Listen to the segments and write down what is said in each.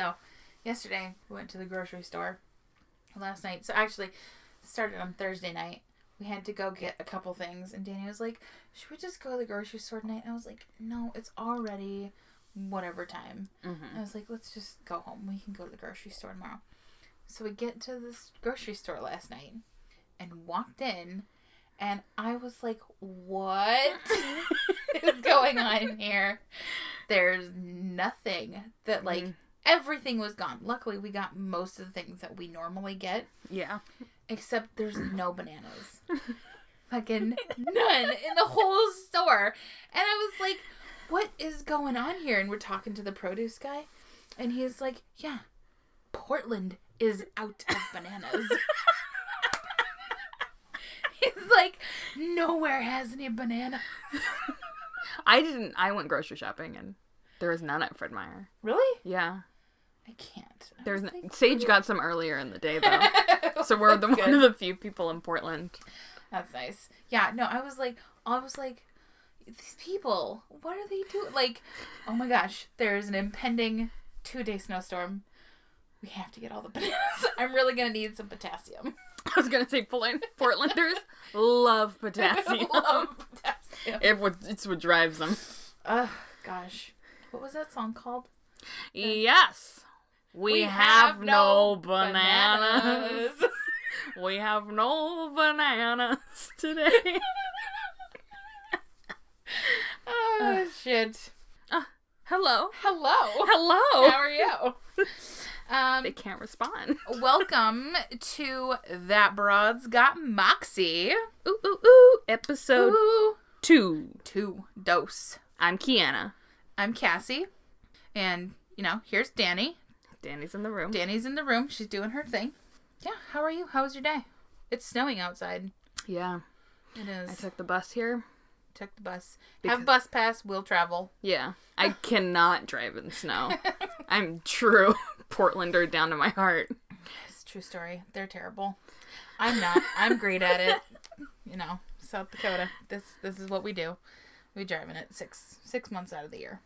So, yesterday we went to the grocery store last night. So, actually, started on Thursday night. We had to go get a couple things, and Danny was like, Should we just go to the grocery store tonight? And I was like, No, it's already whatever time. Mm-hmm. I was like, Let's just go home. We can go to the grocery store tomorrow. So, we get to this grocery store last night and walked in, and I was like, What is going on here? There's nothing that, like, Mhm. Everything was gone. Luckily, we got most of the things that we normally get, Yeah. except there's no bananas. Fucking none in the whole store. And I was like, what is going on here? And we're talking to the produce guy, and he's like, yeah, Portland is out of bananas. he's like, nowhere has any banana. I didn't. I went grocery shopping and there was none at Fred Meyer. Really? Yeah. I can't. I There's n- Sage got some earlier in the day though, so we're the That's one of the few people in Portland. That's nice. Yeah, no, I was like, I was like, these people, what are they doing? Like, oh my gosh, there's an impending two day snowstorm. We have to get all the bananas. I'm really gonna need some potassium. I was gonna say Portland, Portlanders love potassium. Love potassium. It what it's what drives them. Oh gosh, what was that song called? Yes. We, have, no bananas. we have no bananas today. Oh shit. Hello. Hello. Hello. How are you? Um, They can't respond. welcome to That Broad's Got Moxie. Ooh ooh ooh. Episode Ooh. two. Two dose. I'm Kiana. I'm Cassie, and you know, here's Danny. Danny's in the room. Danny's in the room. She's doing her thing. Yeah. How are you? How was your day? It's snowing outside. Yeah. It is. I took the bus here. Took the bus. Because- Have bus pass. We'll travel. Yeah. I cannot drive in snow. I'm true Portlander down to my heart. It's a true story. They're terrible. I'm not. I'm great at it. You know, South Dakota. This this is what we do. We driving it six six months out of the year.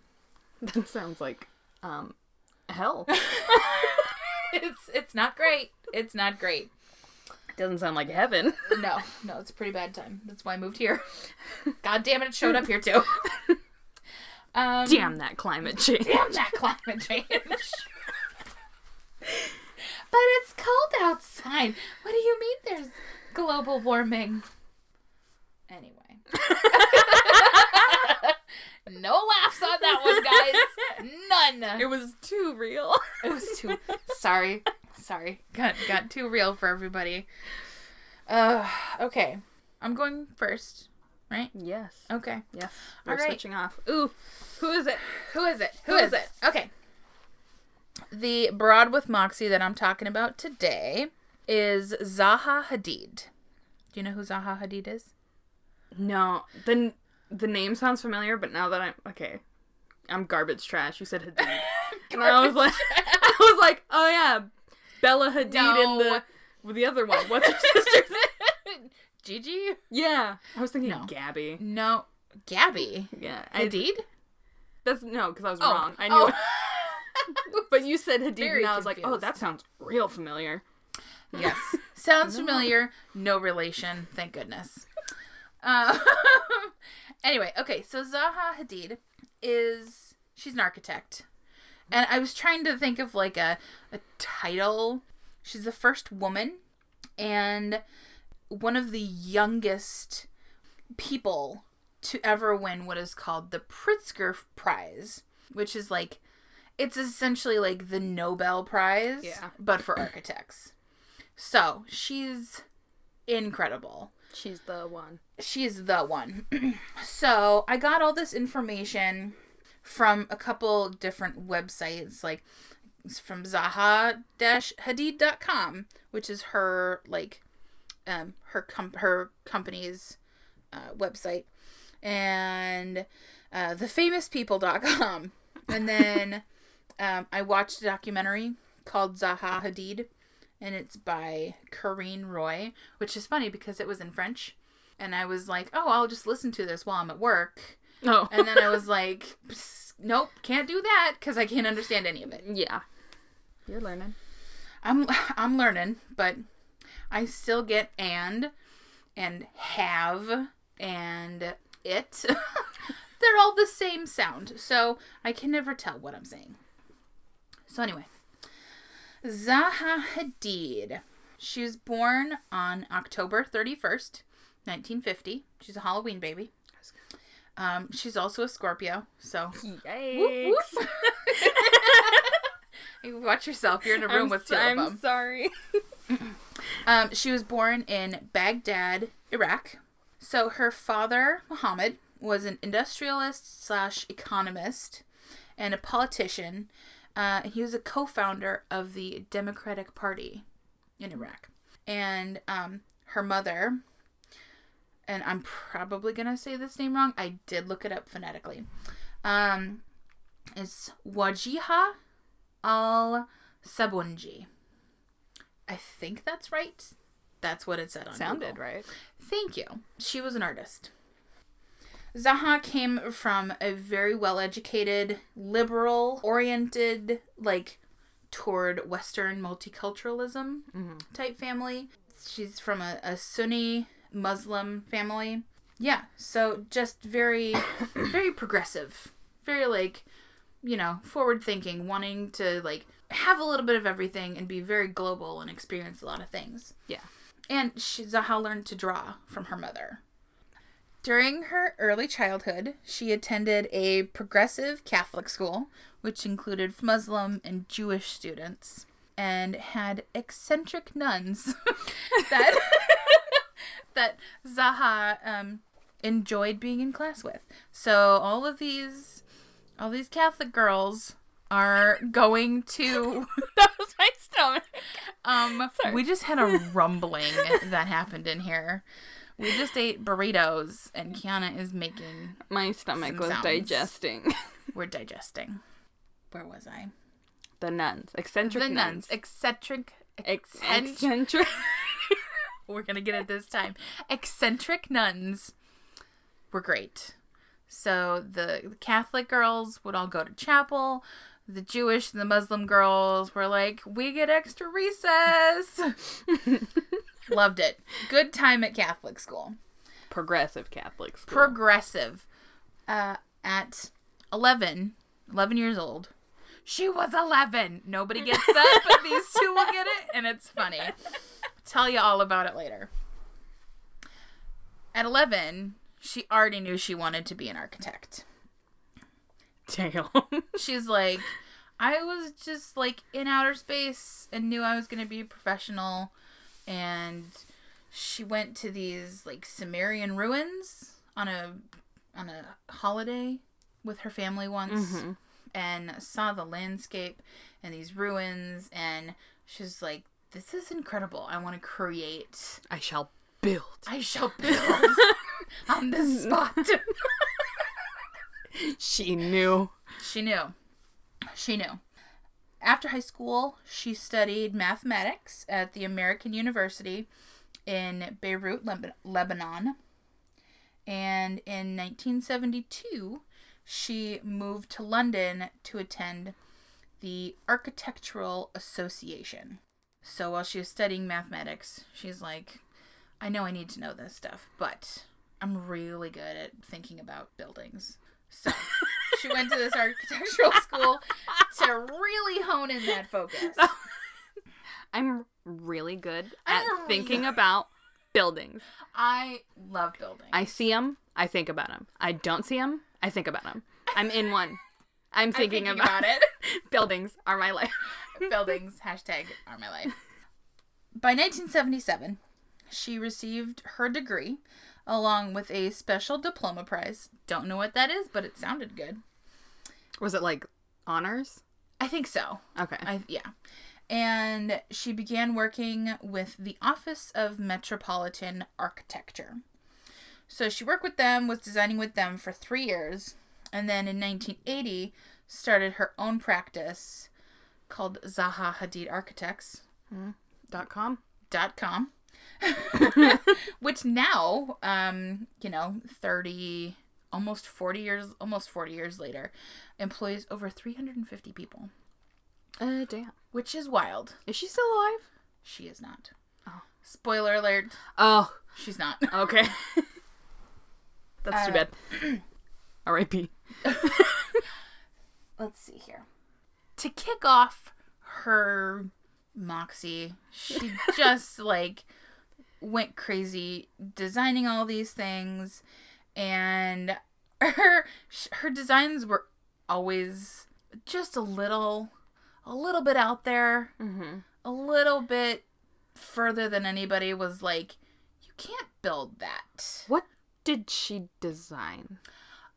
That sounds like um hell. It's it's not great. It's not great. Doesn't sound like heaven. No, no, it's a pretty bad time. That's why I moved here. God damn it, it showed up here too. Um, Damn that climate change. damn that climate change. but it's cold outside. What do you mean there's global warming? Anyway. No laughs on that one, guys. None. It was too real. It was too sorry. Sorry. Got got too real for everybody. Uh okay. I'm going first, right? Yes. Okay. Yes. We're All right. switching off. Ooh. Who is it? Who is it? Who is it? Okay. The broad with Moxie that I'm talking about today is Zaha Hadid. Do you know who Zaha Hadid is? No. The the name sounds familiar, but now that I'm okay. I'm garbage trash. You said Hadid. and I was like I was like, oh yeah. Bella Hadid and No. the with the other one. What's her sister's name? Gigi? Yeah. I was thinking No. Gabby. No. Gabby. Yeah. I, Hadid? that's no, because I was Oh. wrong. I knew Oh. it. But you said Hadid Very and I was like, oh, that sounds real familiar. Yes. Sounds familiar. No relation. Thank goodness. Uh, anyway, okay. So Zaha Hadid is she's an architect, and I was trying to think of like a a title. She's the first woman, and one of the youngest people to ever win what is called the Pritzker Prize, which is like it's essentially like the Nobel Prize, Yeah. but for architects. So she's incredible. She's the one. She's the one. so I got all this information from a couple different websites, like from Zaha-Hadid.com, which is her like um her com- her company's uh, website, and uh, thefamouspeople.com, and then um, I watched a documentary called Zaha Hadid, and it's by Corrine Roy, which is funny because it was in French, and I was like, oh, I'll just listen to this while I'm at work, Oh. and then I was like, nope, can't do that because I can't understand any of it. yeah. You're learning. I'm I'm learning, but I still get and and have and it. They're all the same sound, so I can never tell what I'm saying. So anyway, Zaha Hadid. She was born on October 31st, 1950. She's a Halloween baby. Um, she's also a Scorpio, so Yikes. whoop, whoop. You Watch yourself. You're in a room I'm, with two so- of I'm sorry. Um, she was born in Baghdad, Iraq. So her father, Muhammad, was an industrialist slash economist and a politician. Uh, he was a co-founder of the Democratic Party in Iraq. And um, her mother, and I'm probably gonna say this name wrong. I did look it up phonetically. Um, is Wajiha al Sabunji. I think that's right. That's what it said on Sounded Google. right. Thank you. She was an artist. Zaha came from a very well educated, liberal oriented, like toward Western multiculturalism mm-hmm. type family. She's from a, a Sunni Muslim family. Yeah, so just very, very progressive. Very like, you know, forward thinking, wanting to like have a little bit of everything and be very global and experience a lot of things. Yeah. And she, Zaha learned to draw from her mother. During her early childhood, she attended a progressive Catholic school, which included Muslim and Jewish students, and had eccentric nuns that that Zaha um, enjoyed being in class with. So all of these, all these Catholic girls are going to that was my stomach. um, Sorry. we just had a rumbling that happened in here. We just ate burritos, and Kiana is making. My stomach was sounds. digesting. We're digesting. Where was I? the nuns. Eccentric the nuns. nuns. Eccentric. Ex- Eccentric. We're gonna get it this time. Eccentric nuns were great. So the Catholic girls would all go to chapel. The Jewish and the Muslim girls were like, "We get extra recess." Loved it. Good time at Catholic school. Progressive Catholic school. progressive uh, at 11 11 years old she was 11 nobody gets that but these two will get it and it's funny tell you all about it later at 11 she already knew she wanted to be an architect Damn. she's like i was just like in outer space and knew i was going to be a professional and she went to these like sumerian ruins on a on a holiday with her family once Mhm. and saw the landscape and these ruins and she's like this is incredible i want to create I shall build. i shall build on this spot She knew. She knew. She knew. After high school, she studied mathematics at the American University in Beirut, Lebanon. And in 1972, she moved to London to attend the Architectural Association. So while she was studying mathematics, she's like, I know I need to know this stuff, but I'm really good at thinking about buildings. So she went to this architectural school to really hone in that focus. I'm really good I'm at really- thinking about buildings. I love buildings. I see them, I think about them. I don't see them, I think about them. I'm in one. I'm thinking, thinking about, about it. buildings are my life. buildings hashtag are my life. By 1977, she received her degree along with a special diploma prize. Don't know what that is, but it sounded good. Was it like honors? I think so. Okay. I yeah. And she began working with the Office of Metropolitan Architecture. So she worked with them, was designing with them for 3 years, and then in 1980 started her own practice called Zaha Hadid Architects Dot com. dot com which now um you know 30 almost 40 years almost 40 years later employs over 350 people Uh, damn. which is wild. Is she still alive? She is not. Oh. Spoiler alert, Oh, she's not. okay. That's too Uh, bad. R.I.P. Let's see here. To kick off her moxie, she just like went crazy designing all these things and her her designs were always just a little a little bit out there, Mm-hmm. a little bit further than anybody was like you can't build that. What did she design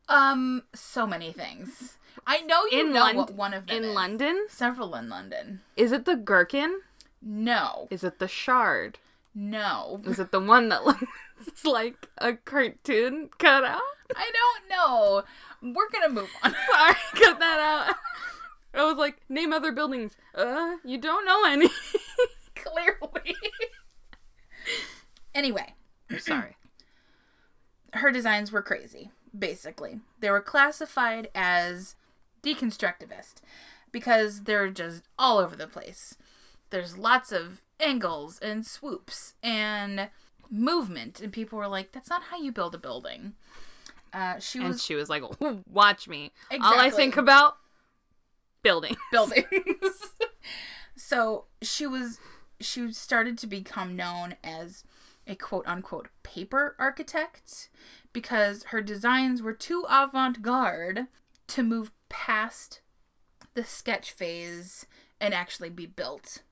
Um so many things. I know you In know Lond- what one of them in is. London? Several in London. Is it the gherkin? No. Is it the shard? No. Is it the one that looks like a cartoon cutout? I don't know. We're gonna move on. Sorry, cut that out. I was like, name other buildings. Uh, you don't know any. Clearly. anyway, I'm Sorry. her designs were crazy, basically. They were classified as deconstructivist because they're just all over the place. There's lots of angles and swoops and movement, and people were like, that's not how you build a building. Uh, she And was she was like, watch me. All I think about building. buildings. so she was she started to become known as a quote unquote paper architect because her designs were too avant-garde to move past the sketch phase and actually be built.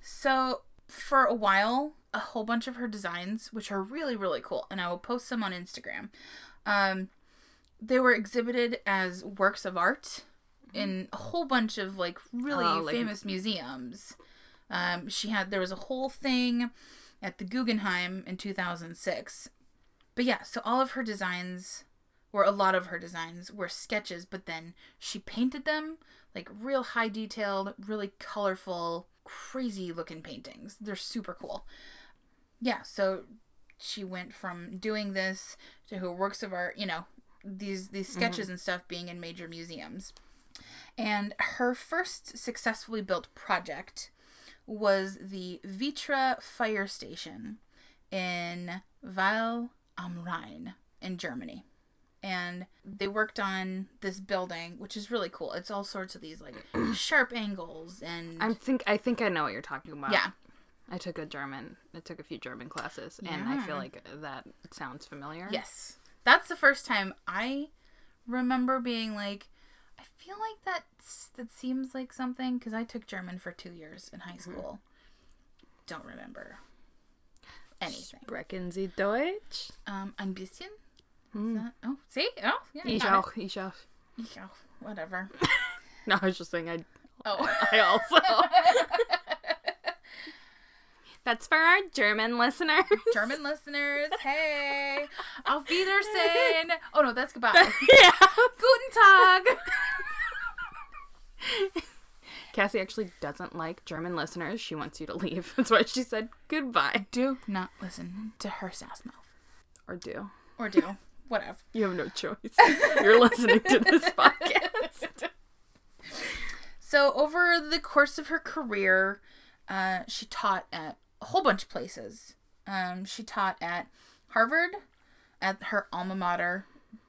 So for a while, a whole bunch of her designs, which are really really cool, and I will post some on Instagram. Um, they were exhibited as works of art in a whole bunch of like really Oh, like- famous museums. Um, she had there was a whole thing at the Guggenheim in 2006. But yeah, so all of her designs, or a lot of her designs, were sketches, but then she painted them like real high detailed, really colorful, crazy looking paintings. They're super cool. Yeah, so she went from doing this to her works of art, you know, these these mm-hmm. sketches and stuff being in major museums. And her first successfully built project was the Vitra fire station in Weil am Rhein in Germany. And they worked on this building, which is really cool. It's all sorts of these like sharp angles and I think I think I know what you're talking about. yeah, I took a German. I took a few German classes, and I feel like that sounds familiar. Yes. That's the first time I remember being like, I feel like that that seems like something because I took German for two years in high school. Don't remember anything. Sprechen Sie Deutsch? Um, ein bisschen. Is Hmm. that- oh, see, oh, yeah, Ich got auch, ich auch. Ich auch. Whatever. No, I was just saying I. Oh. I also. That's for our German listeners. German listeners, hey, auf Wiedersehen. Oh no, that's goodbye. yeah. Guten Tag. Cassie actually doesn't like German listeners. She wants you to leave. That's why she said goodbye. Do not listen to her sass mouth. Or do. Or do. Whatever. You have no choice. You're listening to this podcast. So, over the course of her career, uh, she taught at a whole bunch of places. Um, she taught at Harvard, at her alma mater,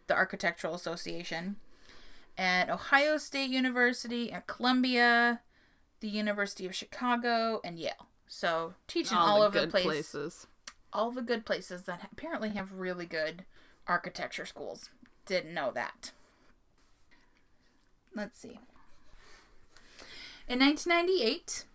the Architectural Association, at Ohio State University, at Columbia, the University of Chicago, and Yale. So, teaching all, the over the place, places. all the good places that apparently have really good architecture schools. Didn't know that. Let's see. In 1998,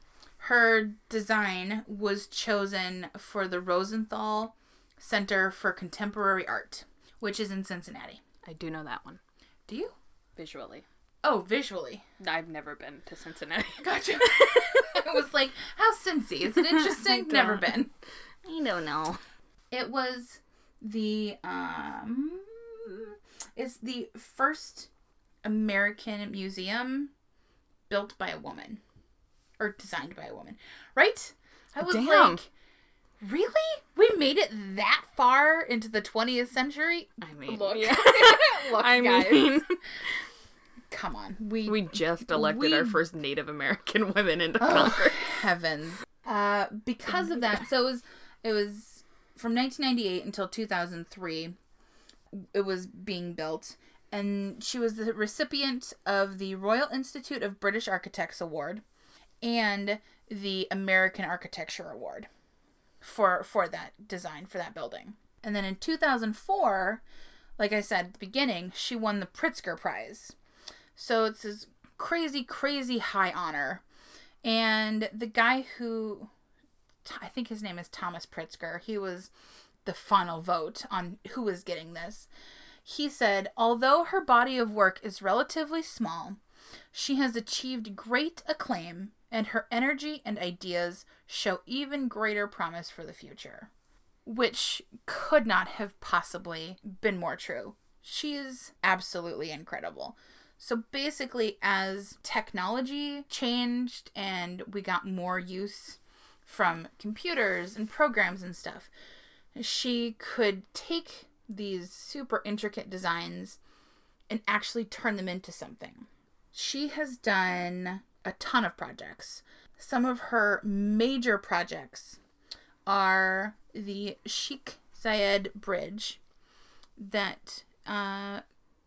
her design was chosen for the Rosenthal Center for Contemporary Art, which is in Cincinnati. I do know that one. Do you? Visually. Oh, visually. I've never been to Cincinnati. Gotcha. I was like, how Cincy? Is it interesting? Never been. I don't know. It was the um it's the first American museum built by a woman or designed by a woman. Right? I was Damn. like Really? We made it that far into the 20th century? I mean, Look. yeah. Look, I guys. mean, come on. We, We just elected We- our first Native American women into oh, Congress. heavens. Uh, because of that, so it was it was from 1998 until 2003. It was being built, and she was the recipient of the Royal Institute of British Architects Award and the American Architecture Award for for that design for that building. And then in 2004, like I said at the beginning, she won the Pritzker Prize. So it's this crazy, crazy high honor. And the guy who, I think his name is Thomas Pritzker, he was the final vote on who was getting this. He said, although her body of work is relatively small, she has achieved great acclaim, and her energy and ideas show even greater promise for the future. Which could not have possibly been more true. She is absolutely incredible. So basically, as technology changed and we got more use from computers and programs and stuff, she could take these super intricate designs and actually turn them into something. She has done a ton of projects. Some of her major projects are the Sheikh Zayed Bridge that uh,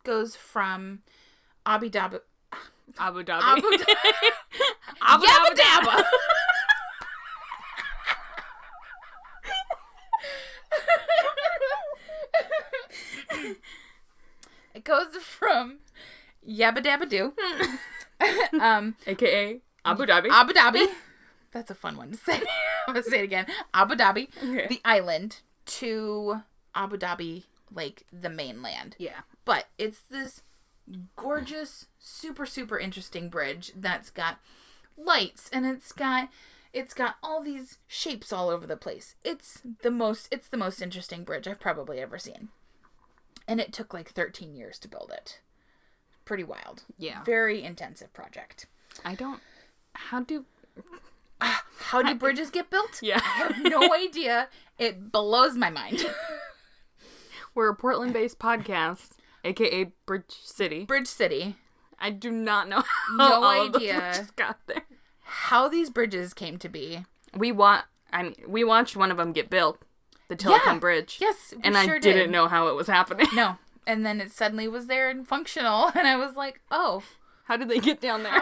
goes from Abu Dhabi. Abu Dhabi. Abu Dhabi. Abu Yabba dabba. it goes from Yabba Dabba Doo, um, AKA Abu Dhabi. Abu Dhabi. That's a fun one to say. I'm gonna say it again. Abu Dhabi, Okay. the island, to Abu Dhabi, like the mainland. yeah. But it's this gorgeous, super super interesting bridge that's got lights and it's got it's got all these shapes all over the place. It's the most it's the most interesting bridge I've probably ever seen. And it took like 13 years to build it. Pretty wild. Yeah. Very intensive project. I don't. How do. How do bridges get built? Yeah. I have no idea. It blows my mind. We're a Portland based podcast, AKA Bridge City. Bridge City. I do not know how No all of the idea. bridges got there. How these bridges came to be. We want. I mean, we watched one of them get built, the Tilikum Yeah. Bridge. Yes, and sure I didn't did. know how it was happening. No. And then it suddenly was there and functional, and I was like, oh, How did they get down there?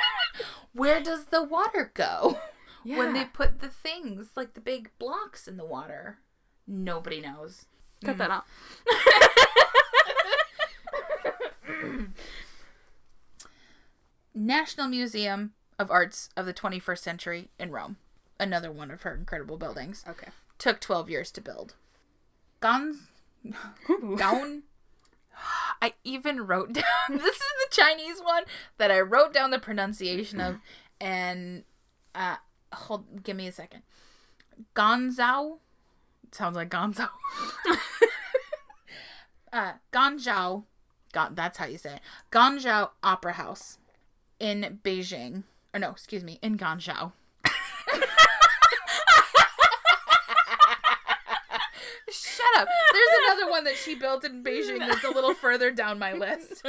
where does the water go? When they put the things, like the big blocks in the water. Nobody knows. Cut that mm. out. National Museum of Arts of the 21st Century in Rome. Another one of her incredible buildings. Okay. Took 12 years to build. Gons. Gaon. I even wrote down. This is the Chinese one that I wrote down the pronunciation of, and uh, hold. Give me a second. Gonzao. Sounds like Gonzo. uh, Ganzhou. Gon, that's how you say it. Ganzhou Opera House in Beijing. Or no, excuse me, in Ganzhou. up. There's another one that she built in Beijing that's a little further down my list.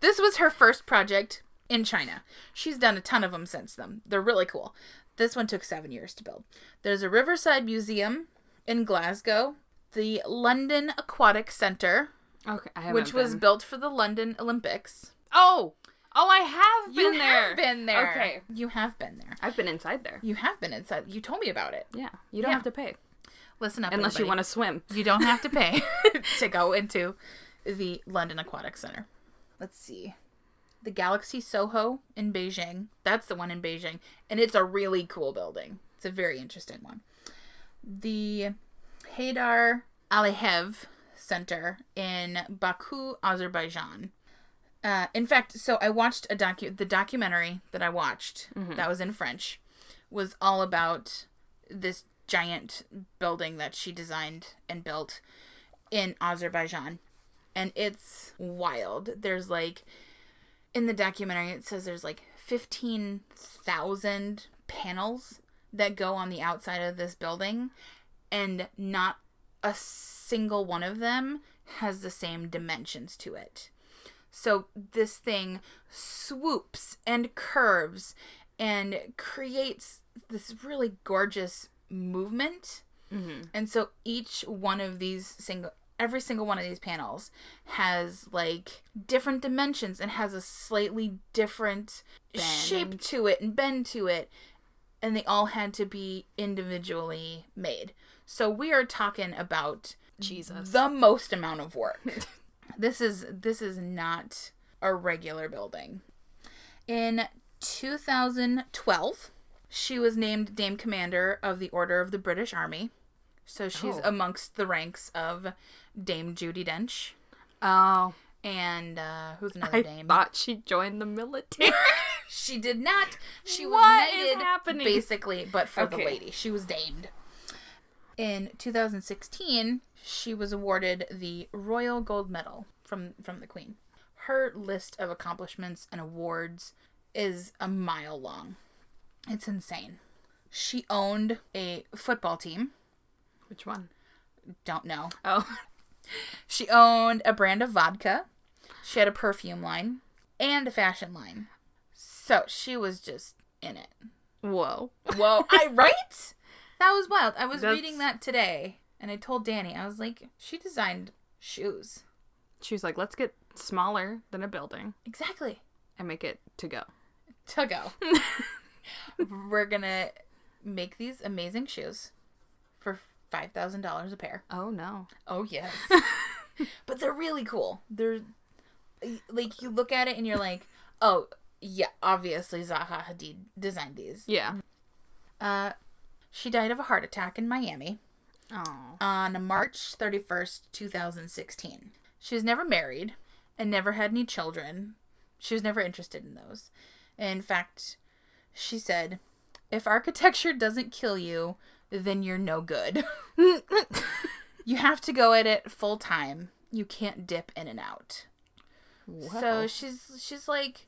This was her first project in China. She's done a ton of them since then. They're really cool. This one took seven years to build. There's a Riverside Museum in Glasgow, the London Aquatic Centre, Okay. Which was built for the London Olympics. Oh. Oh, I have been you there. have been there. Okay. You have been there. I've been inside there. You have been inside. You told me about it. Yeah. You don't Yeah. have to pay Listen up, unless you want to swim. You don't have to pay to go into the London Aquatic Center. Let's see. The Galaxy Soho in Beijing. That's the one in Beijing. And it's a really cool building. It's a very interesting one. The Heydar Aliyev Center in Baku, Azerbaijan. Uh, in fact, so I watched a docu the documentary that I watched that was in French was all about this giant building that she designed and built in Azerbaijan. And it's wild. There's like in the documentary it says there's like 15,000 panels that go on the outside of this building and not a single one of them has the same dimensions to it. So this thing swoops and curves and creates this really gorgeous movement. Mm-hmm. And so each one of these single every single one of these panels has like different dimensions and has a slightly different shape to it and bend to it and they all had to be individually made. So we are talking about Jesus. the most amount of work. this is this is not a regular building. In 2012, she was named Dame Commander of the Order of the British Army. So she's Oh. amongst the ranks of Dame Judi Dench oh, and uh, who's another I dame? thought she joined the military. She did not. She was What is knighted, happening? basically, but for the lady. She was damed. In 2016, she was awarded the Royal Gold Medal from from the Queen. Her list of accomplishments and awards is a mile long. It's insane. She owned a football team. Which one? Don't know. Oh, She owned a brand of vodka. She had a perfume line and a fashion line. So she was just in it. whoa. Whoa, I right? That was wild. I was That's- reading that today and I told Danny, I was like, she designed shoes. She was like, let's get smaller than a building Exactly. and make it to go. To go. We're gonna make these amazing shoes for five thousand dollars a pair. Oh no. Oh yes. but they're really cool. They're like you look at it and you're like, oh yeah, obviously Zaha Hadid designed these. Yeah. Uh, she died of a heart attack in Miami Oh. on March 31st, 2016. She was never married and never had any children. She was never interested in those. In fact, she said, if architecture doesn't kill you, then you're no good. you have to go at it full time. You can't dip in and out. So she's she's like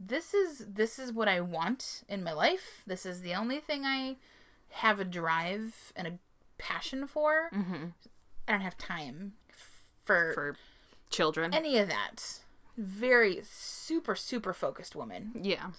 this is this is what I want in my life. This is the only thing I have a drive and a passion for. hmm I don't have time for, for children. any of that. Very super super focused woman. yeah.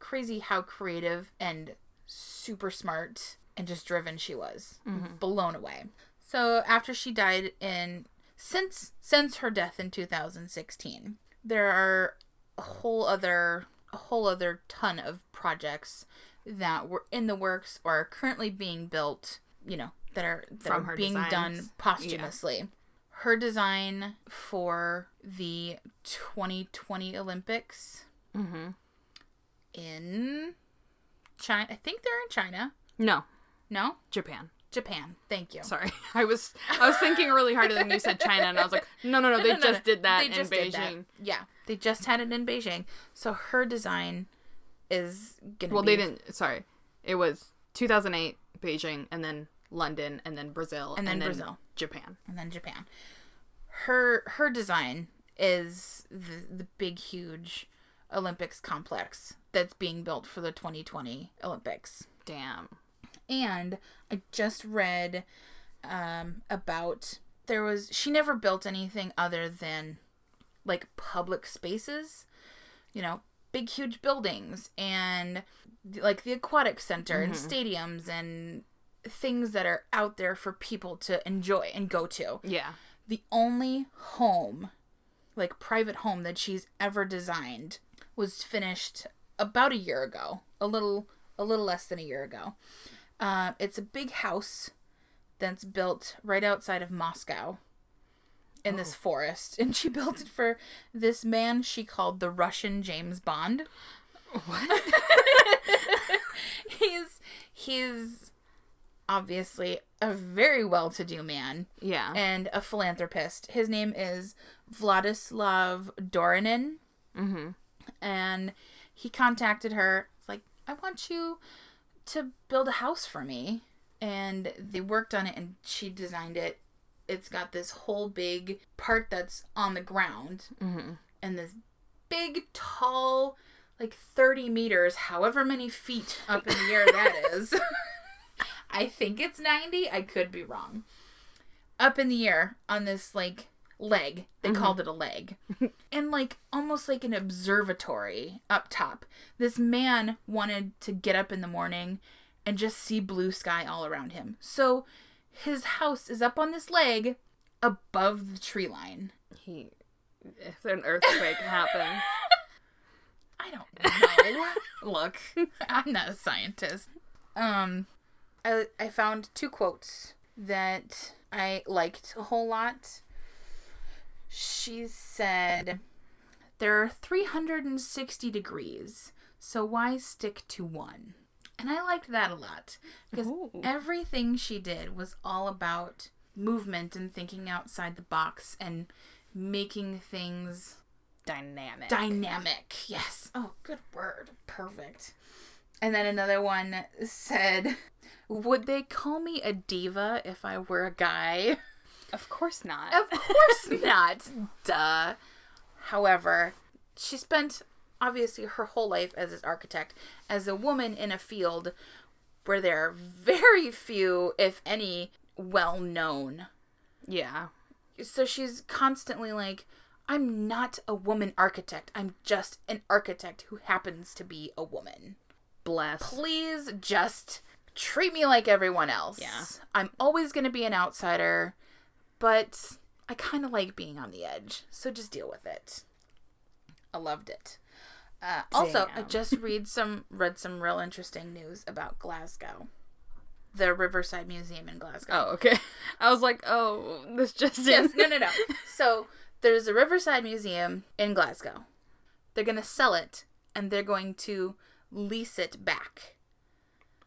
Crazy how creative and super smart and just driven she was. Blown away. So after she died in since since her death in 2016, there are a whole other a whole other ton of projects that were in the works or are currently being built, you know, that are that From are her being designs. done posthumously. Her design for the 2020 Olympics hmm in China. I think they're in China. No, No, Japan. Japan. Thank you. Sorry, I was I was thinking really hard, and then you said China, and I was like, no, no, no, they No, no, just no. did that They in did that. Beijing. Yeah, they just had it in Beijing. So her design is gonna. Well, be, they didn't. Sorry, it was 2008 Beijing, and then London, and then Brazil, And then Brazil. Japan. and then Japan. Her her design is the the big huge Olympics complex that's being built for the 2020 Olympics. Damn. And I just read um, about there was she never built anything other than like public spaces, you know, big huge buildings and like the aquatic center and stadiums and things that are out there for people to enjoy and go to. Yeah. The only home, like private home that she's ever designed was finished about a year ago. A little a little less than a year ago. Uh, it's a big house that's built right outside of Moscow in this forest. And she built it for this man she called the Russian James Bond. What? he's he's obviously a very well-to-do man yeah. and a philanthropist. His name is Vladislav Doronin, mm-hmm. and he contacted her. Like, I want you to build a house for me, and they worked on it, and she designed it. It's got this whole big part that's on the ground, Mm-hmm. and this big, tall, like thirty meters, however many feet up in the air that is. I think it's 90. I could be wrong. Up in the air on this like leg. They called it a leg. and like almost like an observatory up top. This man wanted to get up in the morning and just see blue sky all around him. So his house is up on this leg above the tree line. He, if an earthquake happens, I don't know. Look, I'm not a scientist. Um, I I found two quotes that I liked a whole lot. She said, "There are 360 degrees, so why stick to one?" And I liked that a lot because Ooh. everything she did was all about movement and thinking outside the box and making things dynamic. dynamic. Yes. Oh, good word. Perfect. And then another one said, Would they call me a diva if I were a guy? of course not. Of course not. Duh. However, she spent obviously her whole life as an architect, as a woman in a field where there are very few, if any, well known yeah. so she's constantly like i'm not a woman architect i'm just an architect who happens to be a woman Bless. please just treat me like everyone else Yeah. i'm always going to be an outsider but i kind of like being on the edge so just deal with it i loved it uh, also i just read some read some real interesting news about glasgow the riverside museum in glasgow Oh, okay. I was like, oh, this just yes, no, no, no. So there's a Riverside Museum in Glasgow. They're gonna sell it, and they're going to lease it back.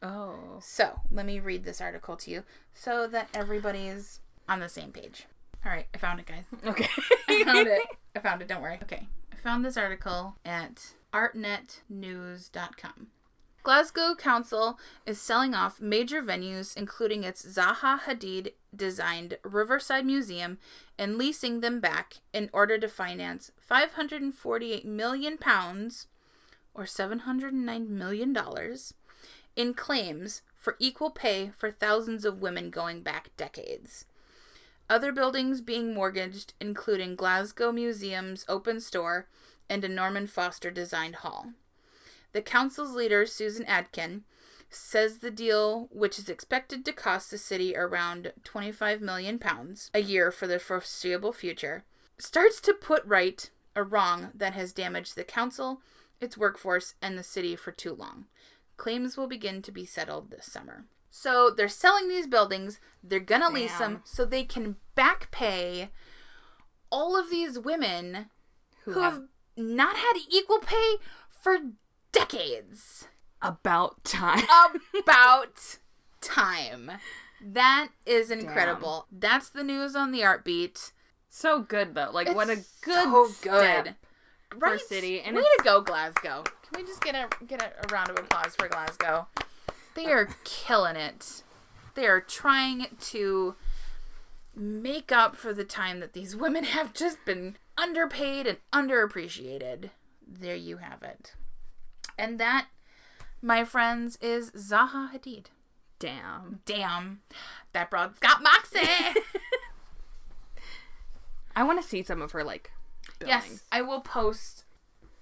Oh. So let me read this article to you, so that everybody's on the same page. All right, I found it, guys. Okay. I found it. I found it. Don't worry. Okay, I found this article at artnetnews.com. Glasgow Council is selling off major venues, including its Zaha Hadid designed Riverside Museum, and leasing them back in order to finance 548 million pounds, or 709 million dollars, in claims for equal pay for thousands of women going back decades. Other buildings being mortgaged, including Glasgow Museum's open store and a Norman Foster designed hall. The council's leader, Susan Aitken, says the deal, which is expected to cost the city around 25 million pounds a year for the foreseeable future, starts to put right a wrong that has damaged the council, its workforce, and the city for too long. Claims will begin to be settled this summer. So they're selling these buildings, they're gonna lease them so they can back pay all of these women who have not had equal pay for decades. about time. About time. That is incredible. That's the news on the art beat. so good though. Like what a good so good. Right? city, and Way it's- to go, Glasgow. Can we just get a get a, a round of applause for Glasgow? They are killing it. They are trying to make up for the time that these women have just been underpaid and underappreciated. There you have it. And that, my friends, is Zaha Hadid. Damn. Damn, that broad's got moxie. I want to see some of her like yes, I will post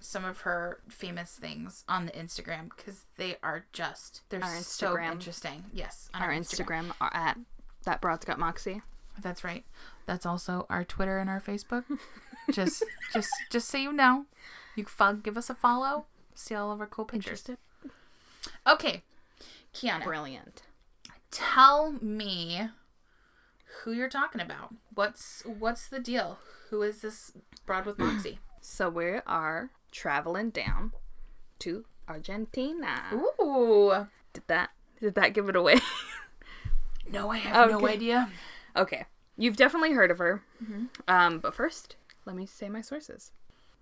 some of her famous things on the Instagram because they are just they're Our so Instagram. interesting. Yes, on Our Instagram are uh, at that broad's got moxie. That's right. That's also our Twitter and our Facebook. just just just so you know, you can fo- give us a follow. See all of our cool pictures. Interested? Okay, Kiana, Brilliant. tell me who you're talking about. What's what's the deal? Who is this broad with Moxie? So we are traveling down to Argentina. Ooh. Did that did that give it away? No, I have no idea. okay. You've definitely heard of her. Um, but first, let me say my sources.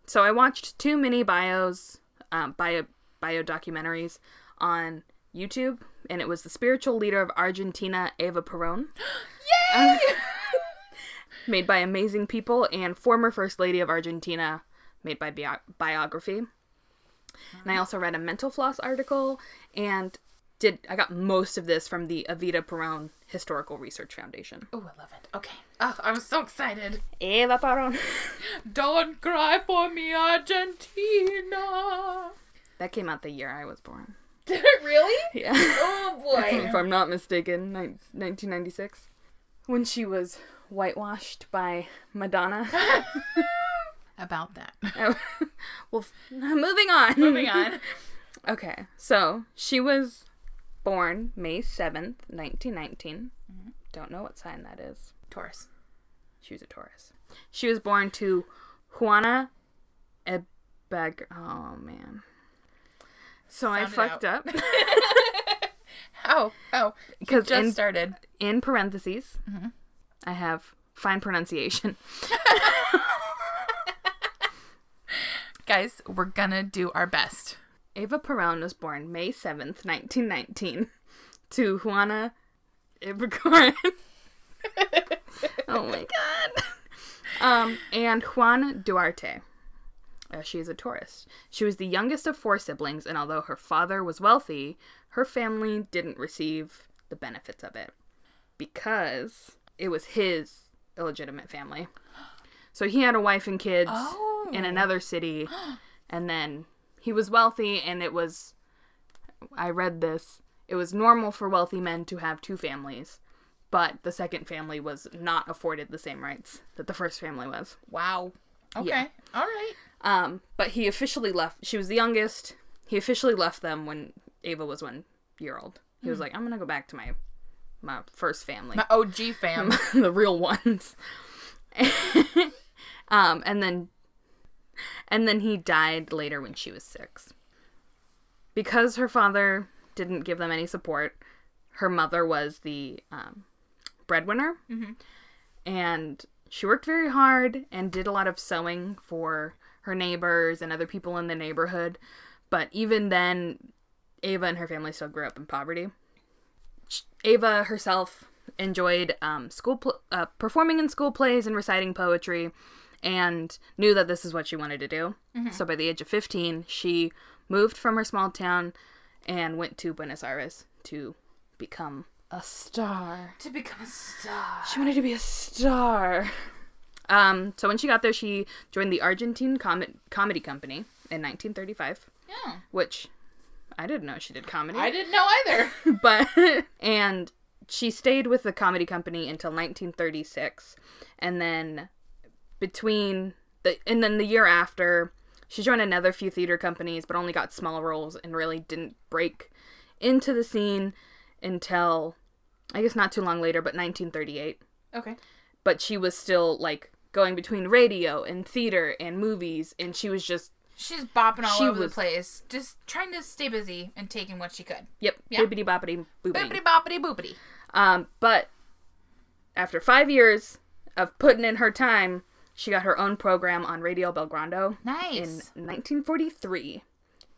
So I watched two mini bios, um, bio bio documentaries on YouTube, and it was the spiritual leader of Argentina, Eva Perón. Yay! made by amazing people, and former First Lady of Argentina, made by bio- biography. And I also read a Mental Floss article, and did I got most of this from the Evita Peron Historical Research Foundation. Oh, I love it. Okay. Oh, I'm so excited. Eva Peron. Don't cry for me, Argentina. that came out the year I was born. Did it really? Yeah. Oh boy. if I'm not mistaken, ni- 1996. When she was whitewashed by Madonna. About that. Oh, well, moving on. Moving on. Okay, so she was born May 7th, 1919. Mm-hmm. Don't know what sign that is. Taurus. She was a Taurus. She was born to Juana Ebag. Oh, man. So I Sound it fucked out. up. Oh, oh. Because Just in, started. in parentheses, mm-hmm. I have fine pronunciation. Guys, we're gonna do our best. Ava Perón was born May 7th, 1919, to Juana Ibarguren. oh my god. Um, and Juan Duarte. Uh, she is a tourist. She was the youngest of four siblings, and although her father was wealthy, her family didn't receive the benefits of it because it was his illegitimate family. So he had a wife and kids Oh. in another city, and then he was wealthy, and it was. I read this. It was normal for wealthy men to have two families, but the second family was not afforded the same rights that the first family was. Wow. Okay. Yeah. All right. Um, but he officially left. She was the youngest. He officially left them when Ava was one year old. He was like, "I'm gonna go back to my my first family, My OG fam. the real ones." um, and then and then he died later when she was six. Because her father didn't give them any support, her mother was the um, breadwinner, and she worked very hard and did a lot of sewing for her neighbors and other people in the neighborhood. But even then, Ava and her family still grew up in poverty. Sh- Ava herself enjoyed um, school pl- uh, performing in school plays and reciting poetry, and knew that this is what she wanted to do. So by the age of fifteen, she moved from her small town and went to Buenos Aires to become a star. to become a star. She wanted to be a star. Um, so when she got there, she joined the Argentine Com- Comedy Company in 1935, Yeah. which I didn't know she did comedy. I didn't know either. but and she stayed with the comedy company until 1936 and then between the and then the year after she joined another few theater companies but only got small roles and really didn't break into the scene until i guess not too long later but 1938 okay. but she was still like going between radio and theater and movies and she was just She's bopping all She over was- the place, just trying to stay busy and taking what she could. yep Yeah. bippity boppity boopity Bippity boppity boopity. Um, but after five years of putting in her time, she got her own program on Radio Belgrano in 1943.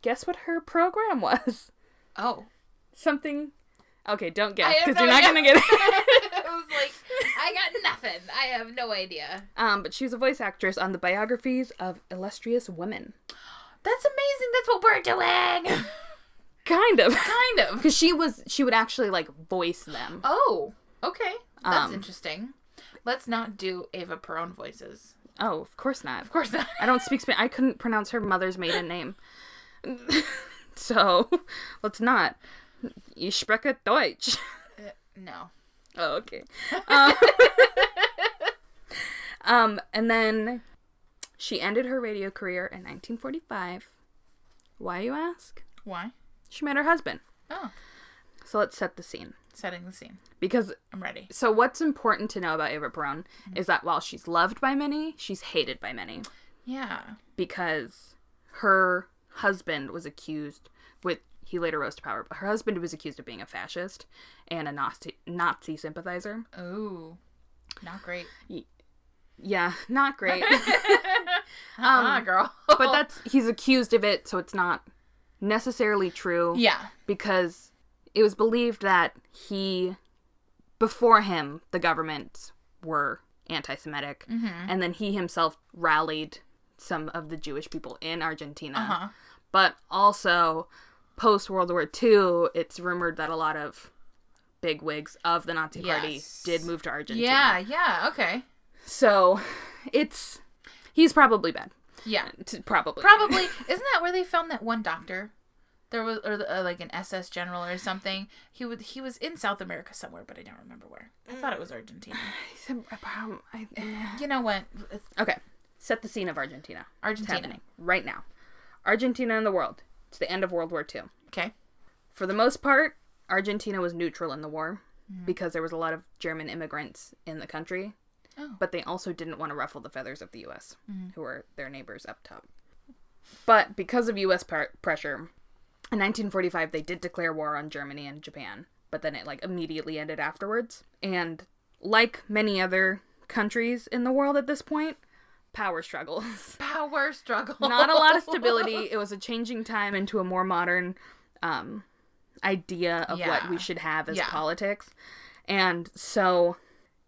Guess what her program was? oh. Something. Okay, don't guess because no you're not gonna get it. I was like, I got nothing. I have no idea. um, but she was a voice actress on the biographies of illustrious women. That's amazing. That's what we're doing. Kind of, kind of. because she was she would actually like voice them. Oh, okay. That's Um, interesting. Let's not do Ava Peron voices. Oh, of course not. Of course not. I don't speak Spanish. I couldn't pronounce her mother's maiden name. so, let's not. Ich spreche Deutsch. No. Oh, okay. Um, um, and then she ended her radio career in 1945. Why, you ask? Why? She met her husband. Oh, So let's set the scene. Setting the scene. Because, I'm ready. so what's important to know about Ava Peron is that while she's loved by many, she's hated by many. Yeah. because her husband was accused with he later rose to power but her husband was accused of being a fascist and a nazi nazi sympathizer Ooh. Not great. yeah not great Ah, girl. but that's he's accused of it so it's not necessarily true yeah. because it was believed that he before him the government were anti-semitic and then he himself rallied some of the jewish people in argentina Uh huh. but also post World War II, it's rumored that a lot of big wigs of the Nazi Party did move to Argentina. Yeah, yeah, okay. So it's he's probably bad. Yeah. T- Probably. Probably. Isn't that where they found that one doctor? There was, or uh, like an SS general or something. He would, he was in South America somewhere, but I don't remember where. I thought it was Argentina. You know what? Okay. Set the scene of Argentina. Argentina. right now. Argentina and the world. It's the end of World War II. Okay. For the most part, Argentina was neutral in the war because there was a lot of German immigrants in the country. Oh. But they also didn't want to ruffle the feathers of the US, who were their neighbors up top. But because of US par- pressure, in 1945 they did declare war on Germany and Japan, but then it like immediately ended afterwards. And like many other countries in the world at this point, power struggles. Power struggle. Not a lot of stability. It was a changing time into a more modern um, idea of what we should have as Yeah. politics. And so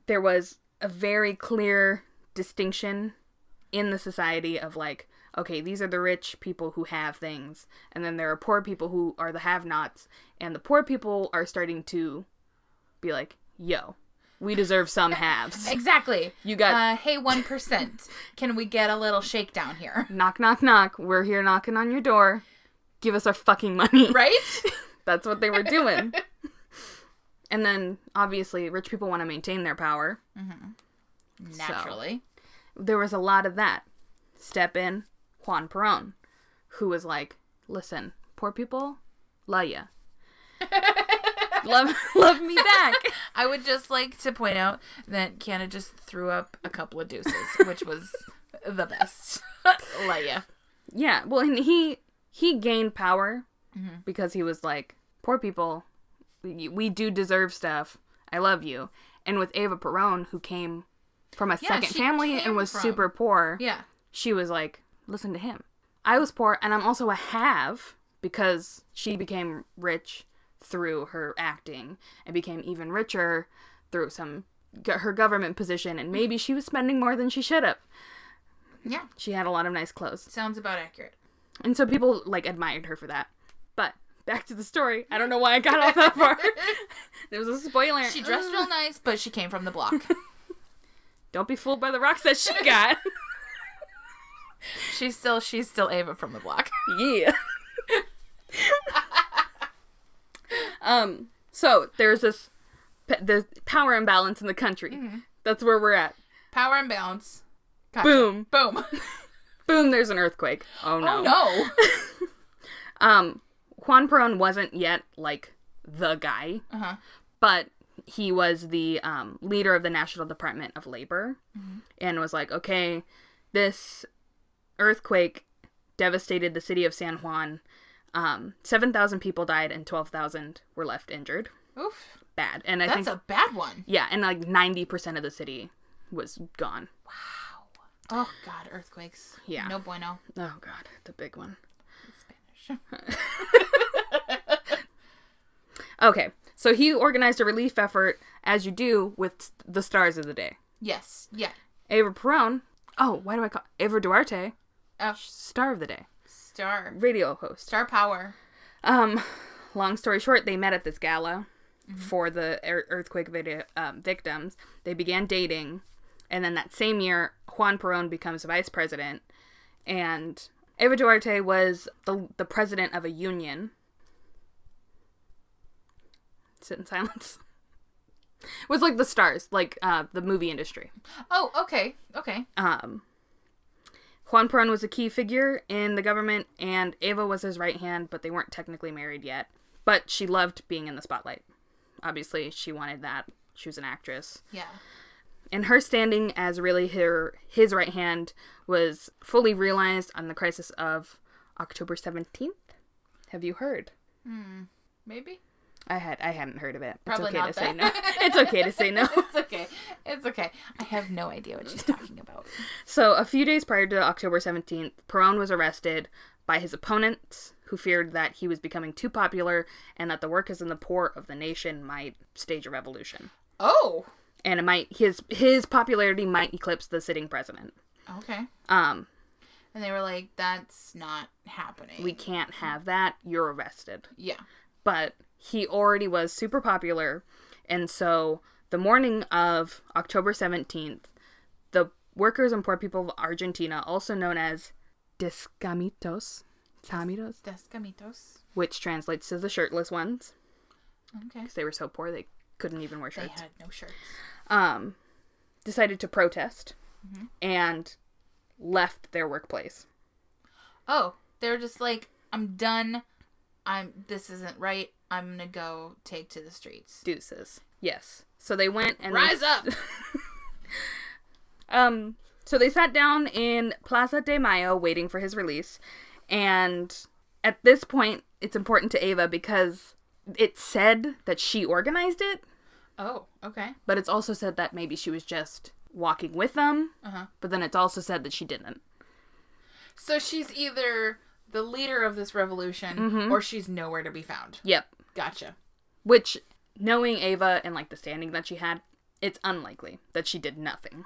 there was a very clear distinction in the society of like, okay, these are the rich people who have things, and then there are poor people who are the have nots, and the poor people are starting to be like, yo, we deserve some haves. Exactly. You got Uh, hey, one percent. Can we get a little shakedown here? knock, knock, knock. We're here knocking on your door. Give us our fucking money. Right? That's what they were doing. and then obviously, rich people want to maintain their power. Naturally. There was a lot of that. Step in Juan Perón, who was like, "Listen, poor people, love ya, love, love me back." I would just like to point out that Kiana just threw up a couple of deuces, which was the best. Leia. Yeah, well, and he he gained power mm-hmm. because he was like, "Poor people, we, we do deserve stuff. I love you." And with Ava Perón, who came from a Yeah, second family and was from- super poor, Yeah. she was like, listen to him. I was poor and I'm also a have because she became rich through her acting and became even richer through some her government position and maybe she was spending more than she should have. Yeah. She had a lot of nice clothes. Sounds about accurate. And so people like admired her for that. But back to the story. I don't know why I got off that far. there was a spoiler. She dressed real nice, but she came from the block. Don't be fooled by the rocks that she got. she's still she's still Ava from the block. Yeah. um. So there's this p- the power imbalance in the country. That's where we're at. Power imbalance. Gotcha. Boom, Boom. boom. There's an earthquake. Oh no. Oh no. Um, Juan Perón wasn't yet like the guy, Uh-huh. but he was the um, leader of the National Department of Labor, and was like, okay, this earthquake devastated the city of San Juan. Um, Seven thousand people died, and twelve thousand were left injured. Oof. Bad, and I That's think That's a bad one. yeah, and like ninety percent of the city was gone. Wow. Oh god, earthquakes. Yeah. No bueno. Oh god, the big one. Spanish. Okay, so he organized a relief effort, as you do with the stars of the day. yes. Yeah. Ava Perón. Oh, why do I call Ava Duarte? Oh, Star of the day, star. radio host. Star power. Um, long story short, they met at this gala for the ear- earthquake video, um, victims. They began dating, and then that same year, Juan Perón becomes vice president, and Eva Duarte was the the president of a union. Sit in silence. It was like the stars, like uh, the movie industry. Oh, okay. Okay. Um, Juan Perón was a key figure in the government, and Ava was his right hand, but they weren't technically married yet. But she loved being in the spotlight. Obviously, she wanted that. She was an actress. Yeah. And her standing as really her his right hand was fully realized on the crisis of October 17th. Have you heard? Hmm. Maybe. I had I hadn't heard of it. Probably it's okay not to say no. It's okay to say no. It's okay. It's okay. I have no idea what she's talking about. So, a few days prior to October 17th, Perón was arrested by his opponents who feared that he was becoming too popular and that the workers and the poor of the nation might stage a revolution. Oh. And it might his his popularity might eclipse the sitting president. Okay. Um And they were like, that's not happening. We can't have that. You're arrested. yeah. But he already was super popular. And so the morning of October 17th, the workers and poor people of Argentina, also known as Descamitos, Tamitos, Descamitos. which translates to the shirtless ones, Okay. because they were so poor they couldn't even wear shirts. They had no shirts. um, decided to protest Mm-hmm. and left their workplace. Oh, they're just like, I'm done. I'm. This isn't right. I'm gonna go take to the streets. Deuces. Yes. So they went and Rise they, up. Um, so they sat down in Plaza de Mayo waiting for his release. And at this point, it's important to Ava because it said that she organized it, Oh, okay. but it's also said that maybe she was just walking with them. Uh huh. But then it's also said that she didn't. So she's either the leader of this revolution or she's nowhere to be found. Yep. Gotcha. Which, knowing Ava and like the standing that she had, it's unlikely that she did nothing.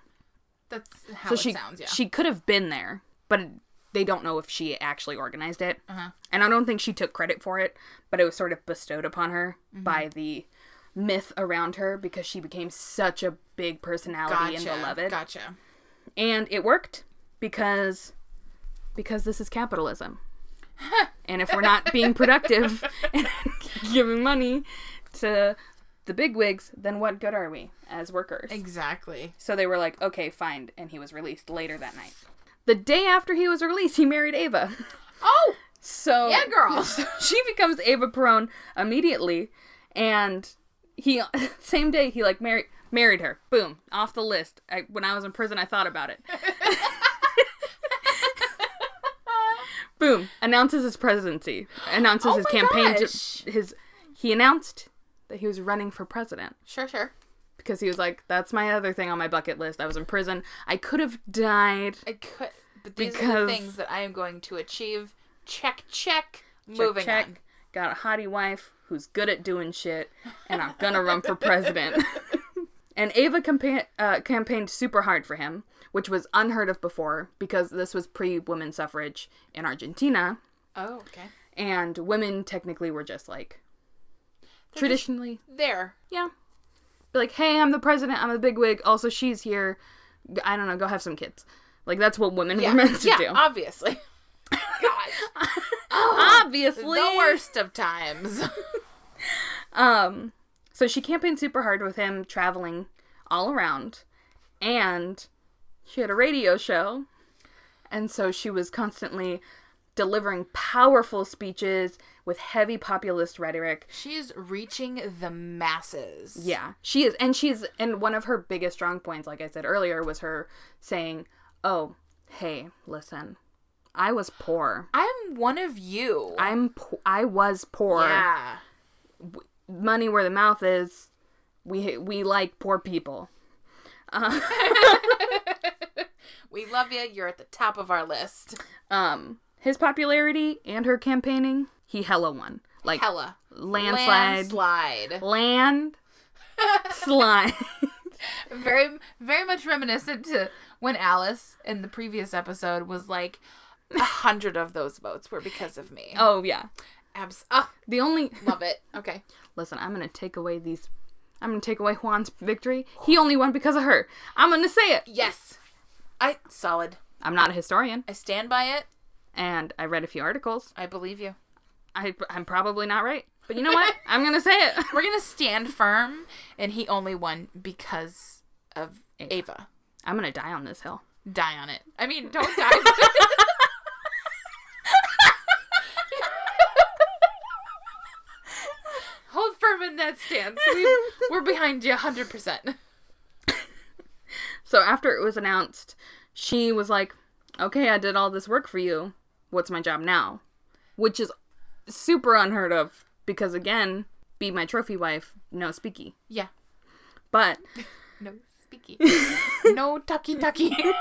That's how so it she sounds. Yeah. she could have been there, but they don't know if she actually organized it. Uh-huh. And I don't think she took credit for it, but it was sort of bestowed upon her Mm-hmm. by the myth around her because she became such a big personality and gotcha. beloved. Gotcha. And it worked because because this is capitalism. And if we're not being productive and giving money to the big wigs, then what good are we as workers? Exactly. So they were like, okay, fine. And he was released later that night. The day after he was released, he married Ava. Oh, So Yeah, girl. so she becomes Ava Perón immediately, and he same day he like married married her. Boom, off the list. I, when I was in prison, I thought about it. Boom, announces his presidency. Announces Oh his campaign. To, his he announced that he was running for president sure, sure. because he was like, "That's my other thing on my bucket list. I was in prison. I could have died." I could, but these are the things that I am going to achieve. Check, check. Check, Moving check. on. Got a hottie wife who's good at doing shit, and I'm gonna run for president. and Ava campa- uh, campaigned super hard for him, which was unheard of before because this was pre women suffrage in Argentina, Oh, okay. and women technically were just like traditionally, There. yeah, be like, hey, I'm the president, I'm a bigwig. Also, she's here. I don't know, go have some kids. Like that's what women Yeah. were meant to yeah. do. Obviously. Gosh. oh, Obviously, the worst of times. Um, so she campaigned super hard with him traveling all around, and she had a radio show, and so she was constantly delivering powerful speeches with heavy populist rhetoric. She's reaching the masses. Yeah, she is, and she's and one of her biggest strong points, like I said earlier, was her saying, "Oh, hey, listen, I was poor. I'm one of you. I'm po- I was poor." yeah. Money where the mouth is. We we like poor people. We love you. You're at the top of our list. Um, his popularity and her campaigning, he hella won. Like Hella. landslide, Landslide. land slide. Very, very much reminiscent to when Alice in the previous episode was like, a hundred of those votes were because of me. oh yeah. Abs- oh, The only love it. Okay. Listen, I'm gonna take away these. I'm gonna take away Juan's victory. He only won because of her. I'm gonna say it. Yes. I solid. I'm not a historian, I stand by it. and I read a few articles. I believe you. I I'm probably not right, but you know what? I'm gonna say it. We're gonna stand firm, and he only won because of Ava. I'm gonna die on this hill. Die on it. I mean, don't die. Hold firm in that stance. We, we're behind you 100%. So after it was announced, she was like, "Okay, I did all this work for you. What's my job now?" Which is super unheard of because again, be my trophy wife, no speaky. Yeah. But No speaky. no tucky tucky.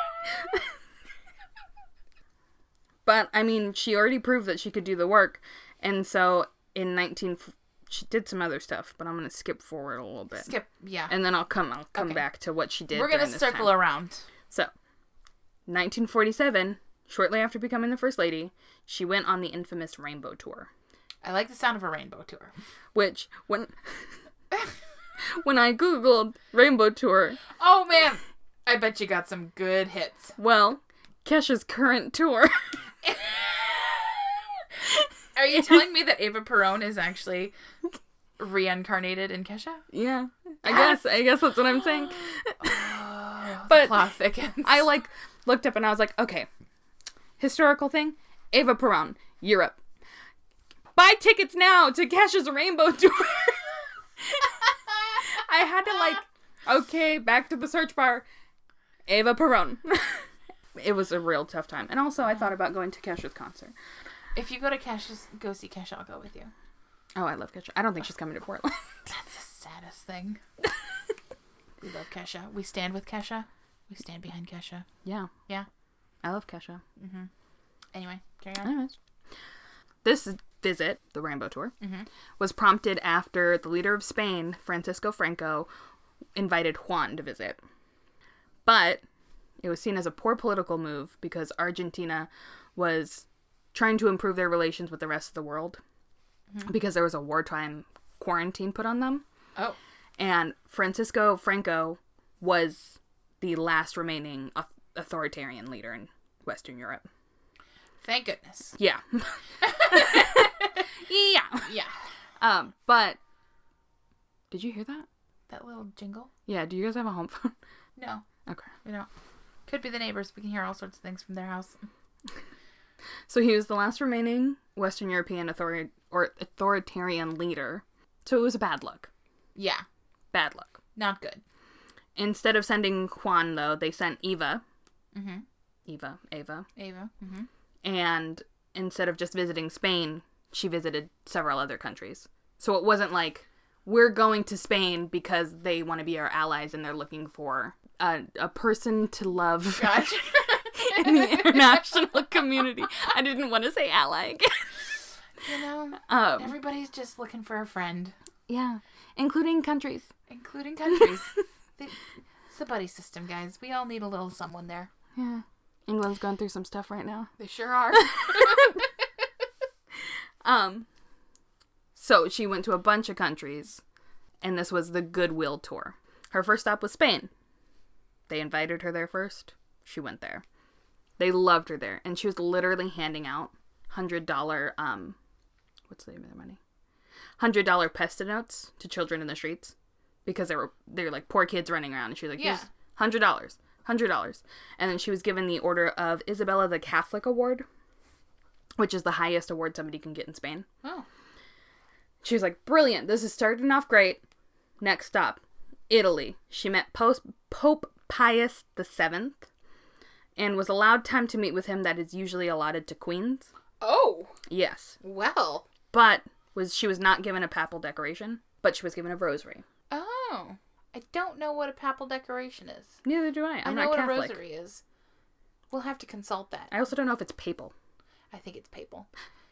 but I mean, she already proved that she could do the work, and so in 19 she did some other stuff, but I'm going to skip forward a little bit. Skip. Yeah. And then I'll come I'll come Okay. back to what she did. We're going to this circle time. around. So, 1947, shortly after becoming the first lady, she went on the infamous Rainbow Tour, I like the sound of a rainbow tour. which when when I googled Rainbow Tour, Oh man, I bet you got some good hits. well, Kesha's current tour. Are you telling me that Ava Perón is actually reincarnated in Kesha? yeah, I guess I guess that's what I'm saying. Oh, but But plot thickens. I like looked up and I was like, okay, historical thing, Ava Perón, Europe. Buy tickets now to Kesha's Rainbow Tour. I had to like, okay, back to the search bar, Ava Perón. it was a real tough time, and also I thought about going to Kesha's concert. If you go to Kesha's, go see Kesha. I'll go with you. Oh, I love Kesha. I don't think she's coming to Portland. That's the saddest thing. we love Kesha. We stand with Kesha. We stand behind Kesha. yeah, Yeah. I love Kesha. Mm-hmm. Anyway, carry on. Anyways, this visit, the Rainbow Tour, was prompted after the leader of Spain, Francisco Franco, invited Juan to visit. But it was seen as a poor political move because Argentina was trying to improve their relations with the rest of the world because there was a wartime quarantine put on them. Oh, And Francisco Franco was the last remaining authoritarian leader in Western Europe. thank goodness. Yeah. yeah. Yeah. Um, but did you hear that? That little jingle. Yeah, do you guys have a home phone? No, Okay. we don't. Could be the neighbors. We can hear all sorts of things from their house. So he was the last remaining Western European authori- or authoritarian leader. So it was a bad look. Yeah, Bad luck. not good. Instead of sending Juan, though, they sent Eva. Mhm. Eva. Ava. Ava. Mm-hmm. And instead of just visiting Spain, she visited several other countries. So it wasn't like we're going to Spain because they want to be our allies and they're looking for a, a person to love Gotcha. in the international community. I didn't want to say ally again. you know, Um, everybody's just looking for a friend, yeah, including countries. including countries. They- it's the buddy system, guys. We all need a little someone there. Yeah. England's going through some stuff right now. They sure are. Um so she went to a bunch of countries and this was the Goodwill tour. Her first stop was Spain. They invited her there first. She went there. They loved her there and she was literally handing out $100 um what's the name of the money? $100 peseta notes to children in the streets because they were they were like poor kids running around and she was like Yeah. $100. $100. And then she was given the Order of Isabella the Catholic Award, which is the highest award somebody can get in Spain. oh, She was like, brilliant. This is starting off great. Next stop, Italy. She met Pope Pius the Seventh and was allowed time to meet with him that is usually allotted to queens. oh, Yes. well. But was she was not given a papal decoration, but she was given a rosary. Oh, I don't know what a papal decoration is. Neither do I. i I'm know not what Catholic. a rosary is. We'll have to consult that. I also don't know if it's papal. I think it's papal.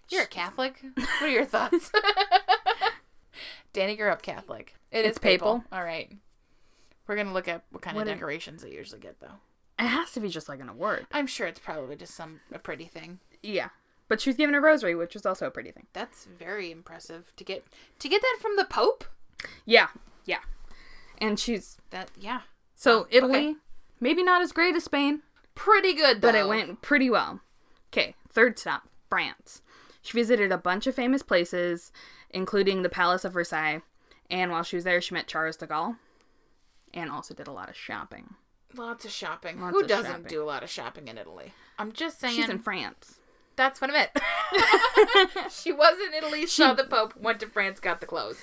You're a Catholic. what are your thoughts? Danny grew up Catholic. It It's is papal. papal. All right. We're gonna look at what kind What of decorations they usually get, though. It has to be just like an award. I'm sure it's probably just some a pretty thing. Yeah. But she was given a rosary, which was also a pretty thing. That's very impressive to get to get that from the Pope. Yeah. Yeah. And she's That yeah, so Italy, okay. maybe not as great as Spain, pretty good. Though. but it went pretty well. Okay, third stop, France. She visited a bunch of famous places, including the Palace of Versailles, and while she was there, she met Charles de Gaulle, and also did a lot of shopping. Lots of shopping. Lots Who of doesn't shopping. do a lot of shopping in Italy? I'm just saying. She's in France. That's what I meant. she was in Italy, she, saw the Pope, went to France, got the clothes.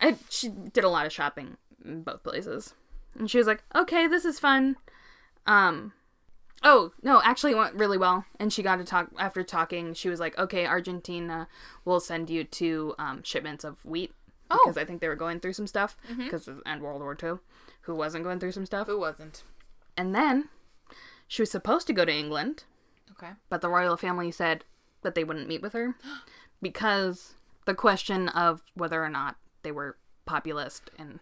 I, she did a lot of shopping in both places, and she was like, "Okay, this is fun." Um, oh no, actually, it went really well, and she got to talk after talking. She was like, "Okay, Argentina will send you two um, shipments of wheat Oh. because I think they were going through some stuff because of and World War II. Who wasn't going through some stuff? Who wasn't? And then she was supposed to go to England, Okay. but the royal family said that they wouldn't meet with her because the question of whether or not they were populist and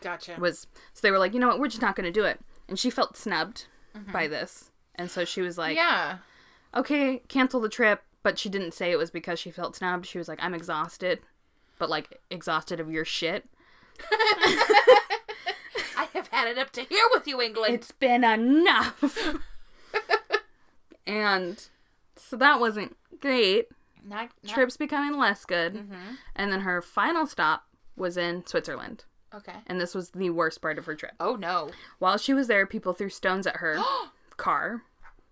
Gotcha. was so they were like, you know what, we're just not going to do it. And she felt snubbed mm-hmm. by this, and so she was like, yeah. okay, cancel the trip, but she didn't say it was because she felt snubbed. She was like, I'm exhausted, but like exhausted of your shit. I have had it up to here with you, England. It's been enough. and so that wasn't great. not, not Trip's becoming less good. Mm-hmm. And then her final stop was in Switzerland. okay. And this was the worst part of her trip. Oh no. While she was there, people threw stones at her car.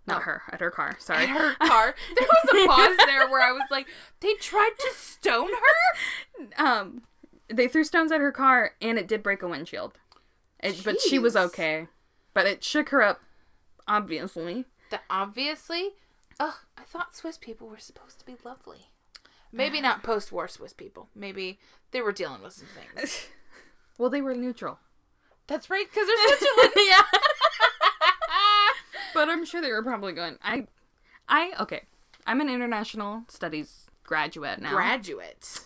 Not her, at her car. Sorry. At her car. There was a pause there where I was like, they tried to stone her? Um, they threw stones at her car, and it did break a windshield. It, but she was okay. But it shook her up, obviously. That obviously. Oh, I thought Swiss people were supposed to be lovely. Maybe not post war Swiss people. Maybe they were dealing with some things. Well, they were neutral. That's right, because they're Switzerland. yeah. but I'm sure they were probably going. I, I okay. I'm an international studies graduate now, Graduate.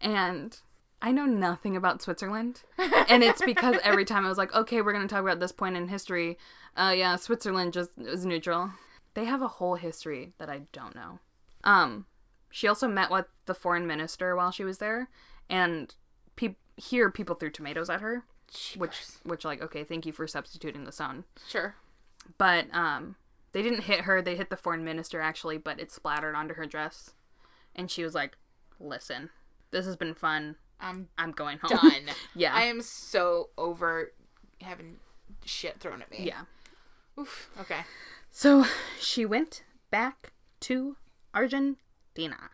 and I know nothing about Switzerland. and it's because every time I was like, okay, we're gonna talk about this point in history. Uh, yeah, Switzerland just is neutral. They have a whole history that I don't know. Um, she also met with the foreign minister while she was there, and pe- here people threw tomatoes at her, which which like okay, thank you for substituting the sun Sure. but um they didn't hit her they hit the foreign minister actually but it splattered onto her dress and she was like listen this has been fun I'm i'm going home done. yeah I am so over having shit thrown at me. yeah Oof. Okay. so she went back to argentina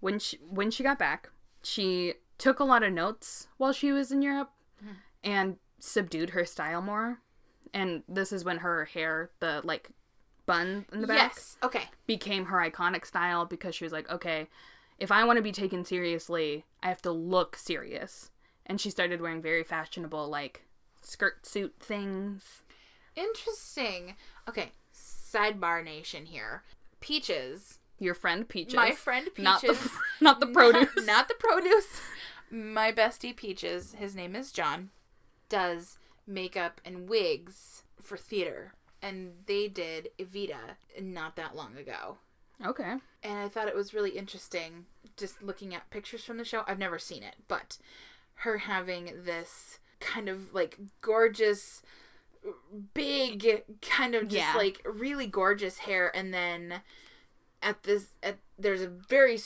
when she when she got back she took a lot of notes while she was in europe mm-hmm. and subdued her style more and this is when her hair the like bun in the back Yes. Okay. became her iconic style because she was like, okay, if I want to be taken seriously, I have to look serious. And she started wearing very fashionable, like, skirt suit things. Interesting. Okay. Sidebar nation here. Peaches. Your friend Peaches. My friend Peaches. Not the, not the produce. Not, the produce. My bestie Peaches, his name is John, does makeup and wigs for theater. And they did Evita not that long ago. Okay. And I thought it was really interesting just looking at pictures from the show. I've never seen it, but her having this kind of like gorgeous, big, kind of just Yeah. like really gorgeous hair. And then at this, at, there's a very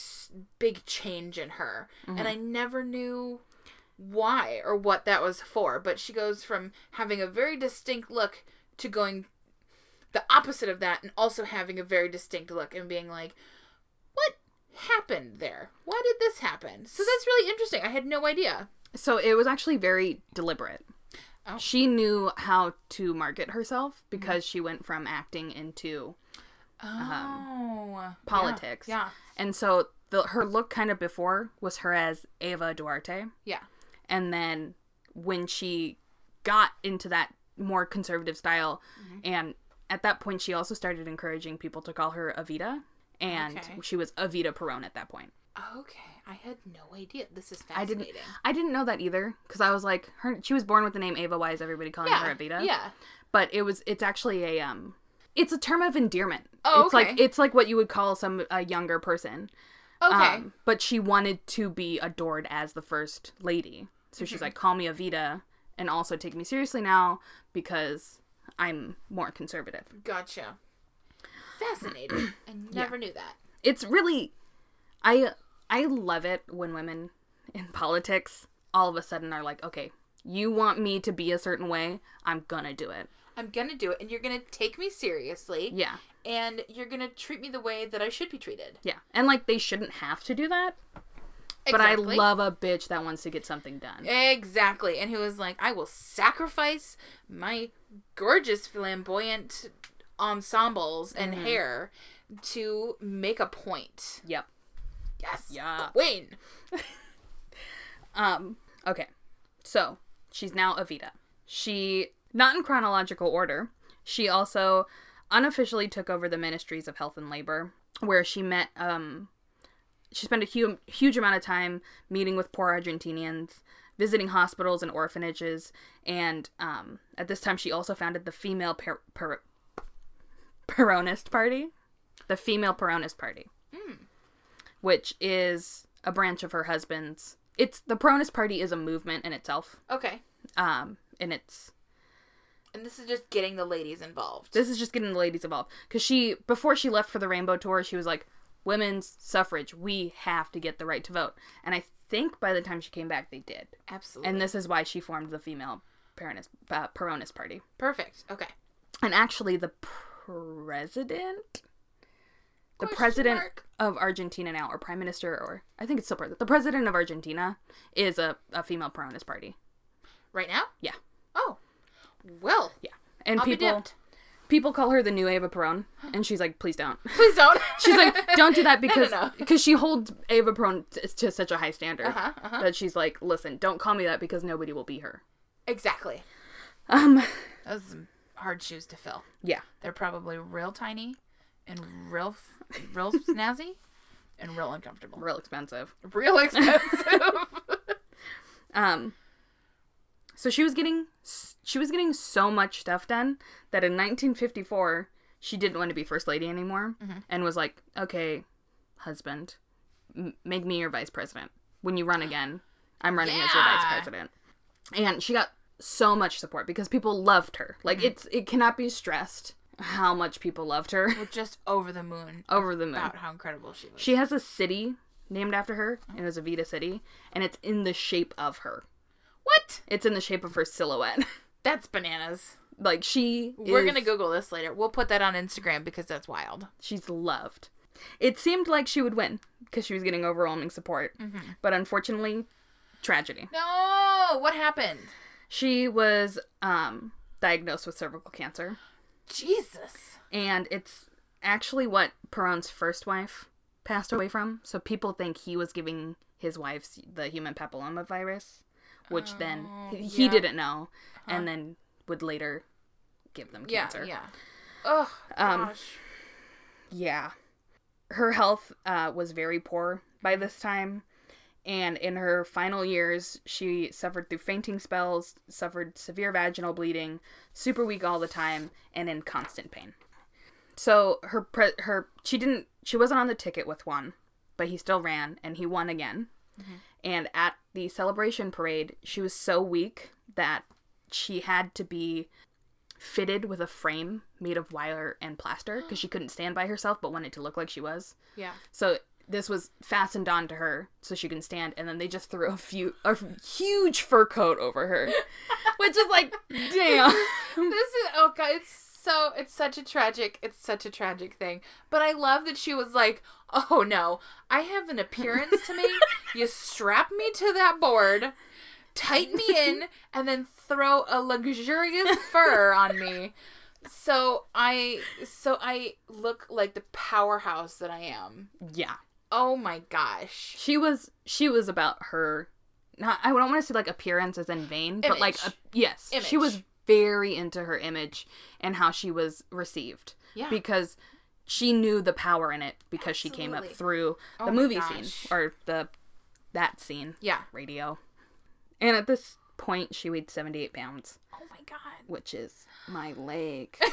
big change in her. And mm-hmm. I never knew why or what that was for. But she goes from having a very distinct look to going the opposite of that and also having a very distinct look and being like, what happened there? Why did this happen? So that's really interesting. I had no idea. So it was actually very deliberate. Oh. She knew how to market herself because she went from acting into Oh, politics. Yeah. And so the her look kind of before was her as Ava Duarte. Yeah. and then when she got into that more conservative style Mm-hmm. and at that point she also started encouraging people to call her avita and Okay. she was avita perone at that point Okay. I had no idea. This is i fascinating. didn't i didn't know that either because i was like her she was born with the name ava why is everybody calling Yeah. her avita Yeah. but it was it's actually a um it's a term of endearment Oh, it's like okay. it's like what you would call some a younger person Okay. Um, but she wanted to be adored as the first lady. So Mm-hmm. she's like, call me Avita and also take me seriously now because I'm more conservative. gotcha. Fascinating. I never knew that. It's really I I love it when women in politics all of a sudden are like, okay, you want me to be a certain way, I'm gonna do it. I'm gonna do it, and you're gonna take me seriously, Yeah. and you're gonna treat me the way that I should be treated. Yeah. And like they shouldn't have to do that. But I love a bitch that wants to get something done. Exactly. And who was like, I will sacrifice my gorgeous flamboyant ensembles and Mm-hmm. hair to make a point. Yep. Yes. Yeah. Queen. Um, okay. So, she's now Avita. She, not in chronological order, she also unofficially took over the Ministries of Health and Labor, where she met, um, she spent a hu- huge amount of time meeting with poor Argentinians, visiting hospitals and orphanages, and um, at this time she also founded the Female per- per- Peronist Party. the Female Peronist Party, which is a branch of her husband's. It's the Peronist Party is a movement in itself. Okay. Um, and it's And this is just getting the ladies involved. this is just getting the ladies involved because she before she left for the Rainbow Tour, she was like, "Women's suffrage, we have to get the right to vote." And I think by the time she came back, they did. Absolutely. And this is why she formed the Female Peronist, uh, Peronist Party. Perfect. Okay. And actually, the president, the Question president mark. of Argentina now, or prime minister, or I think it's still president, the president of Argentina is a, a female Peronist Party. Right now? Yeah, Oh. Well. yeah. And I'll people. People call her the new Ava Peron, and she's like, please don't. Please don't. She's like, don't do that No, no, because no. because she holds Ava Peron t- to such a high standard Uh-huh, uh-huh. that she's like, listen, don't call me that because nobody will be her. Exactly. Um, Those are some hard shoes to fill. yeah, They're probably real tiny and real, f- real snazzy and real uncomfortable. real expensive. Real expensive. Um, so she was getting she was getting so much stuff done that in 1954 she didn't want to be first lady anymore mm-hmm. and was like, "Okay, husband, m- make me your vice president. When you run again, I'm running as your vice president." And she got so much support because people loved her. Like mm-hmm. it's it cannot be stressed how much people loved her We're just over the moon over the moon. about how incredible she was. She has a city named after her, and it's Avita City, and it's in the shape of her. What? It's in the shape of her silhouette. That's bananas. like she We're is- gonna Google this later. We'll put that on Instagram because that's wild. she's loved it seemed like she would win because she was getting overwhelming support Mm-hmm. but unfortunately tragedy No, what happened? she was um diagnosed with cervical cancer Jesus. and it's actually what Peron's first wife passed away from so people think he was giving his wife the human papilloma virus which then Oh, he yeah. Didn't know and then would later give them cancer yeah. Oh Um, gosh. Yeah. Her health uh, was very poor by this time. And in her final years, she suffered through fainting spells, suffered severe vaginal bleeding, super weak all the time, and in constant pain. So her pre- her she didn't she wasn't on the ticket with one, but he still ran and he won again. And at the celebration parade, she was so weak that she had to be fitted with a frame made of wire and plaster because she couldn't stand by herself but wanted to look like she was. Yeah. So this was fastened onto her so she can stand, and then they just threw a few a huge fur coat over her, which is like, damn. this is oh god it's so it's such a tragic it's such a tragic thing. But i love that she was like oh no. I have an appearance to make. You strap me to that board tighten me in and then throw a luxurious fur on me. So i so i look like the powerhouse that i am. Yeah, oh my gosh. She was she was about her. Not I don't want to say like appearance as in vain, but like a, yes, she was Image. Very into her image and how she was received. Yeah. because she knew the power in it because she came up through the Oh movie gosh. scene or the that scene. Yeah. Radio. And at this point, she weighed 78 pounds, oh my god. Which is my leg.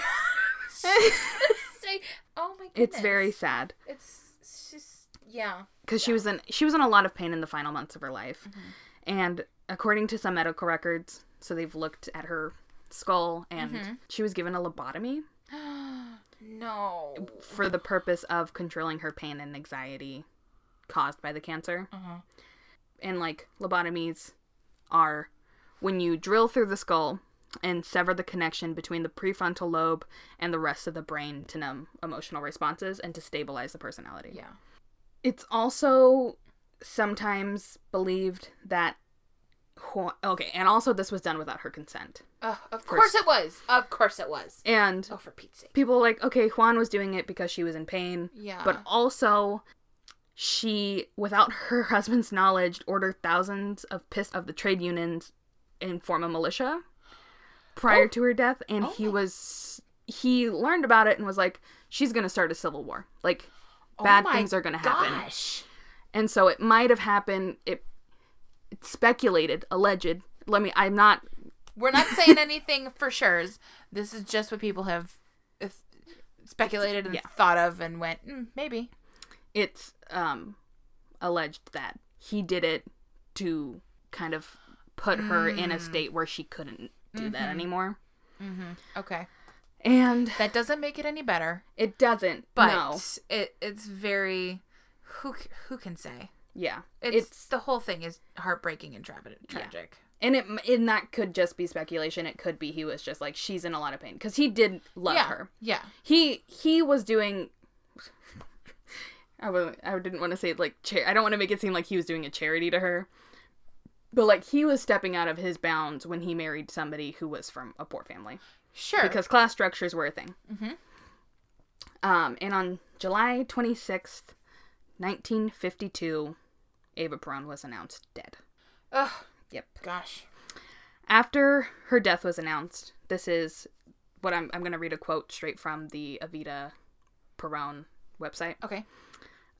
Oh my goodness. it's very sad. It's, it's just yeah. Because she was in she was in a lot of pain in the final months of her life, mm-hmm. and according to some medical records, so they've looked at her skull and she was given a lobotomy no. for the purpose of controlling her pain and anxiety caused by the cancer. Uh-huh. And like lobotomies are when you drill through the skull and sever the connection between the prefrontal lobe and the rest of the brain to numb emotional responses and to stabilize the personality. Yeah. It's also sometimes believed that okay, and also this was done without her consent. Uh, of course it was. Of course it was. And Oh, for Pete's sake. people were like, okay, Juan was doing it because she was in pain. Yeah. But also, she, without her husband's knowledge, ordered thousands of piss of the trade unions and form a militia prior Oh. to her death, and Oh he was he learned about it and was like, she's gonna start a civil war. Like, Oh bad things are gonna happen. Gosh. And so it might have happened. It it's speculated, alleged. Let me. I'm not. We're not saying anything for sure. This is just what people have speculated and yeah. thought of and went mm, maybe. It's um alleged that he did it to kind of put her in a state where she couldn't do that anymore. Mm-hmm. Okay, And that doesn't make it any better, it doesn't. but no. it it's very who who can say. Yeah. It's, It's, the whole thing is heartbreaking and tra- tragic. and it and that could just be speculation. It could be he was just like she's in a lot of pain because he did love Yeah, her. yeah. He he was doing. I was I didn't want to say like cha- I don't want to make it seem like he was doing a charity to her, but like he was stepping out of his bounds when he married somebody who was from a poor family Sure. because class structures were a thing. Um, and on July twenty sixth, nineteen fifty two, Eva Perón was announced dead. Ugh, Yep. gosh. After her death was announced, this is what I'm I'm gonna read a quote straight from the Evita Perón website. Okay.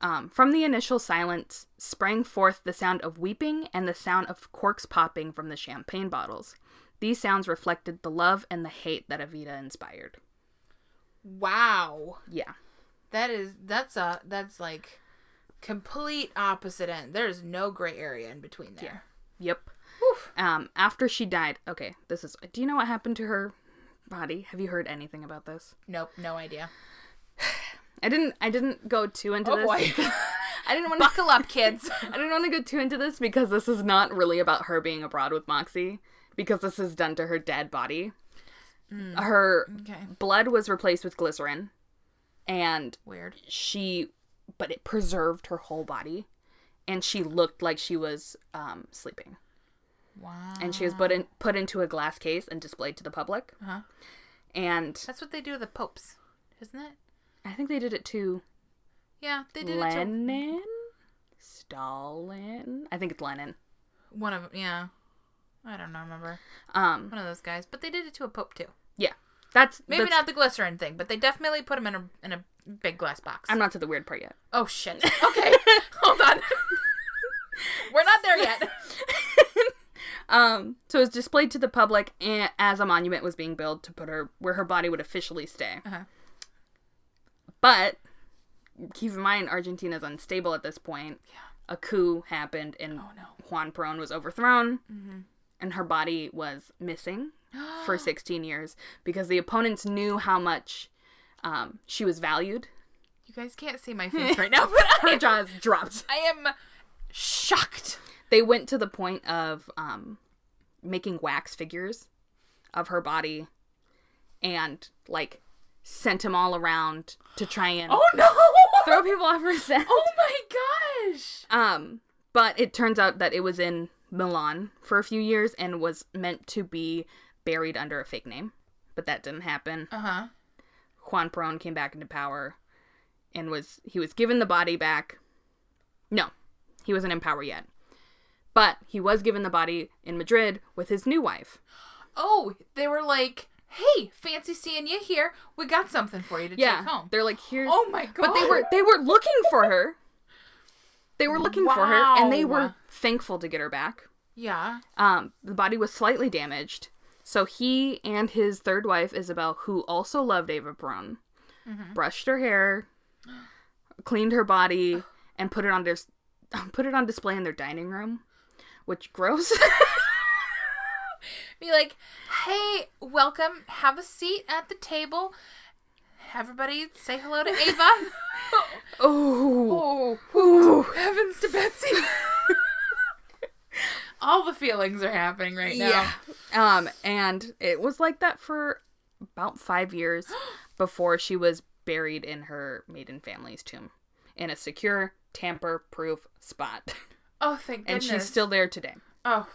Um, from the initial silence sprang forth the sound of weeping and the sound of corks popping from the champagne bottles. These sounds reflected the love and the hate that Evita inspired. Wow. Yeah. That is that's a that's like complete opposite end. There's no gray area in between there. Yep. Oof. Um, after she died, okay, this is. Do you know what happened to her body? Have you heard anything about this? Nope, no idea. I didn't. I didn't go too into Oh this. boy. I didn't want to Buckle up, kids. I didn't want to go too into this because this is not really about her being abroad with Moxie because this is done to her dead body. Her Okay. blood was replaced with glycerin and Weird. she but it preserved her whole body and she looked like she was um, sleeping Wow. and she was put in put into a glass case and displayed to the public Uh-huh. and That's what they do to the popes, isn't it? i think they did it to Yeah, they did it to lenin stalin i think it's lenin one of yeah. I don't know, remember um one of those guys, but they did it to a pope too. yeah that's Maybe that's- not the glycerin thing, but they definitely put them in a in a big glass box. i'm not to the weird part yet oh shit. Okay, hold on. We're not there yet. Um, so it was displayed to the public as a monument was being built to put her where her body would officially stay. Uh-huh. But keep in mind, Argentina is unstable at this point. Yeah. A coup happened and Oh, no. Juan Perón was overthrown, Mm-hmm. And her body was missing for 16 years because the opponents knew how much um, she was valued. You guys can't see my face right now, but I Her jaws dropped. I am shocked. They went to the point of um, making wax figures of her body and like sent them all around to try and Oh no! throw people off her scent. Oh my gosh! Um, but it turns out that it was in Milan for a few years and was meant to be buried under a fake name, but that didn't happen. Uh huh. Juan Perón came back into power and was he was given the body back. No, he wasn't in power yet. But he was given the body in Madrid with his new wife. Oh, they were like, "Hey, fancy seeing you here. We got something for you to Yeah, take home." they're like here's Oh my god! But they were they were looking for her. They were looking for her and they were thankful to get her back. Yeah. Um, the body was slightly damaged. So he and his third wife, Isabel, who also loved Eva Perón, brushed her hair, cleaned her body, and put it on their put it on display in their dining room. Which gross. Be like, "Hey, welcome. Have a seat at the table. Everybody, say hello to Eva." oh, oh, heavens to Betsy! All the feelings are happening right now. yeah. Um, and it was like that for about five years before she was buried in her maiden family's tomb in a secure, tamper-proof spot, Oh, thank goodness. and she's still there today. Oh,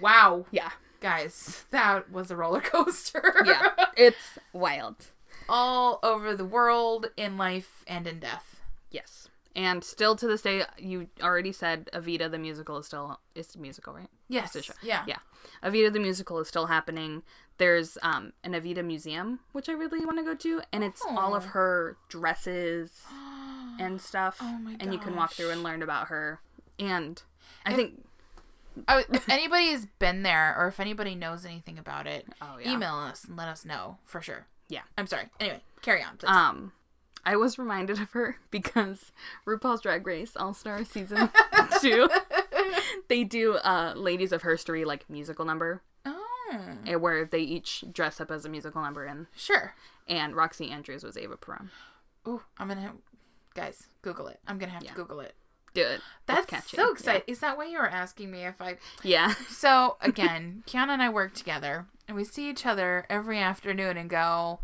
wow, Yeah. guys, that was a roller coaster. yeah, it's wild. All over the world, in life and in death. Yes, and still to this day, you already said Evita the musical is still it's musical, right? Yes. It's a show. Yeah. Yeah, Evita the musical is still happening. There's um an Evita museum which I really want to go to, and it's all of her dresses and stuff, Oh my and you can walk through and learn about her. And I think Oh, if anybody has been there or if anybody knows anything about it, Oh, yeah. email us and let us know for sure. Yeah. I'm sorry. Anyway, carry on, please. Um, I was reminded of her because RuPaul's Drag Race All Star season two, they do uh Ladies of Herstory like musical number oh, where they each dress up as a musical number and sure. and Roxxxy Andrews was Eva Peron. Ooh, I'm gonna, guys, Google it. I'm gonna have Yeah. to Google it. Do it. That's catchy. so exciting. Is that why you were asking me if I? Yeah. So again, Kiana and I work together, and we see each other every afternoon and go,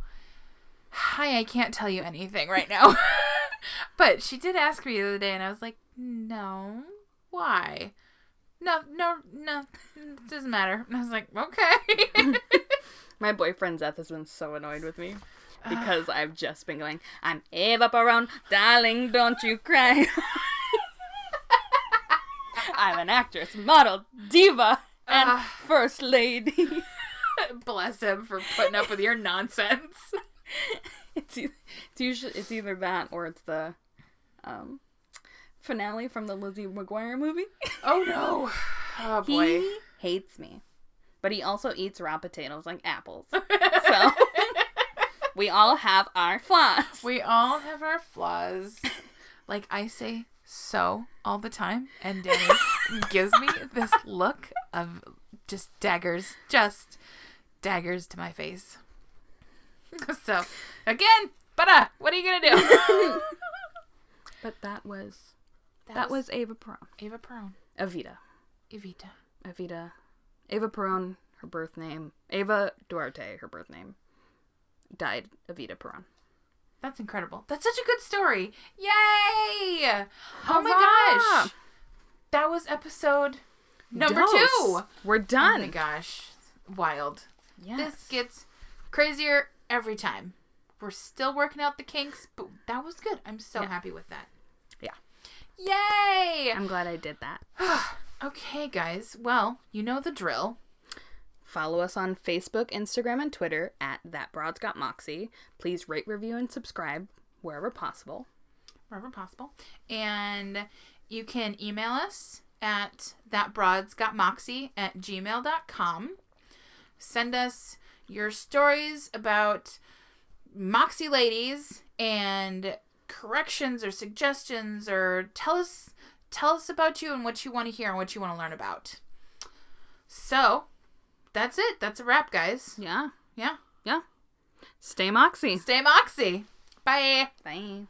"Hi, I can't tell you anything right now." but she did ask me the other day, and I was like, "No, why?" No, no, no, it doesn't matter. And I was like, "Okay." My boyfriend Zeth has been so annoyed with me because I've just been going, I'm Eva Peron, darling, don't you cry. I'm an actress, model, diva, and Ugh. first lady. Bless him for putting up with your nonsense. it's, e- it's usually it's either that or it's the um, finale from the Lizzie McGuire movie. Oh no! Oh boy. He hates me, but he also eats raw potatoes like apples. So we all have our flaws. We all have our flaws. Like I say so all the time, and Danny gives me this look of just daggers, just daggers to my face. So, again, but uh, what are you gonna do? But that was that, was, Eva Peron. Eva Perón, Evita. Evita. Evita. Eva Peron, her birth name. Eva Duarte, her birth name. Died Evita Peron. That's incredible. That's such a good story. Yay! Oh my gosh, that was episode number Dose. two. We're done. Oh my done. gosh, wild. Yes. This gets crazier every time. We're still working out the kinks, but that was good. I'm so Yeah. happy with that. Yeah. Yay! I'm glad I did that. okay, guys. Well, you know the drill. Follow us on Facebook, Instagram, and Twitter at That Broad's Got Moxie. Please rate, review, and subscribe wherever possible. wherever possible. And you can email us at thatbroadsgotmoxie at gmail.com. Send us your stories about Moxie ladies and corrections or suggestions or tell us tell us about you and what you want to hear and what you want to learn about. So, that's it. That's a wrap, guys. Yeah. Yeah. Yeah. Stay Moxie. Stay Moxie. Bye. Bye.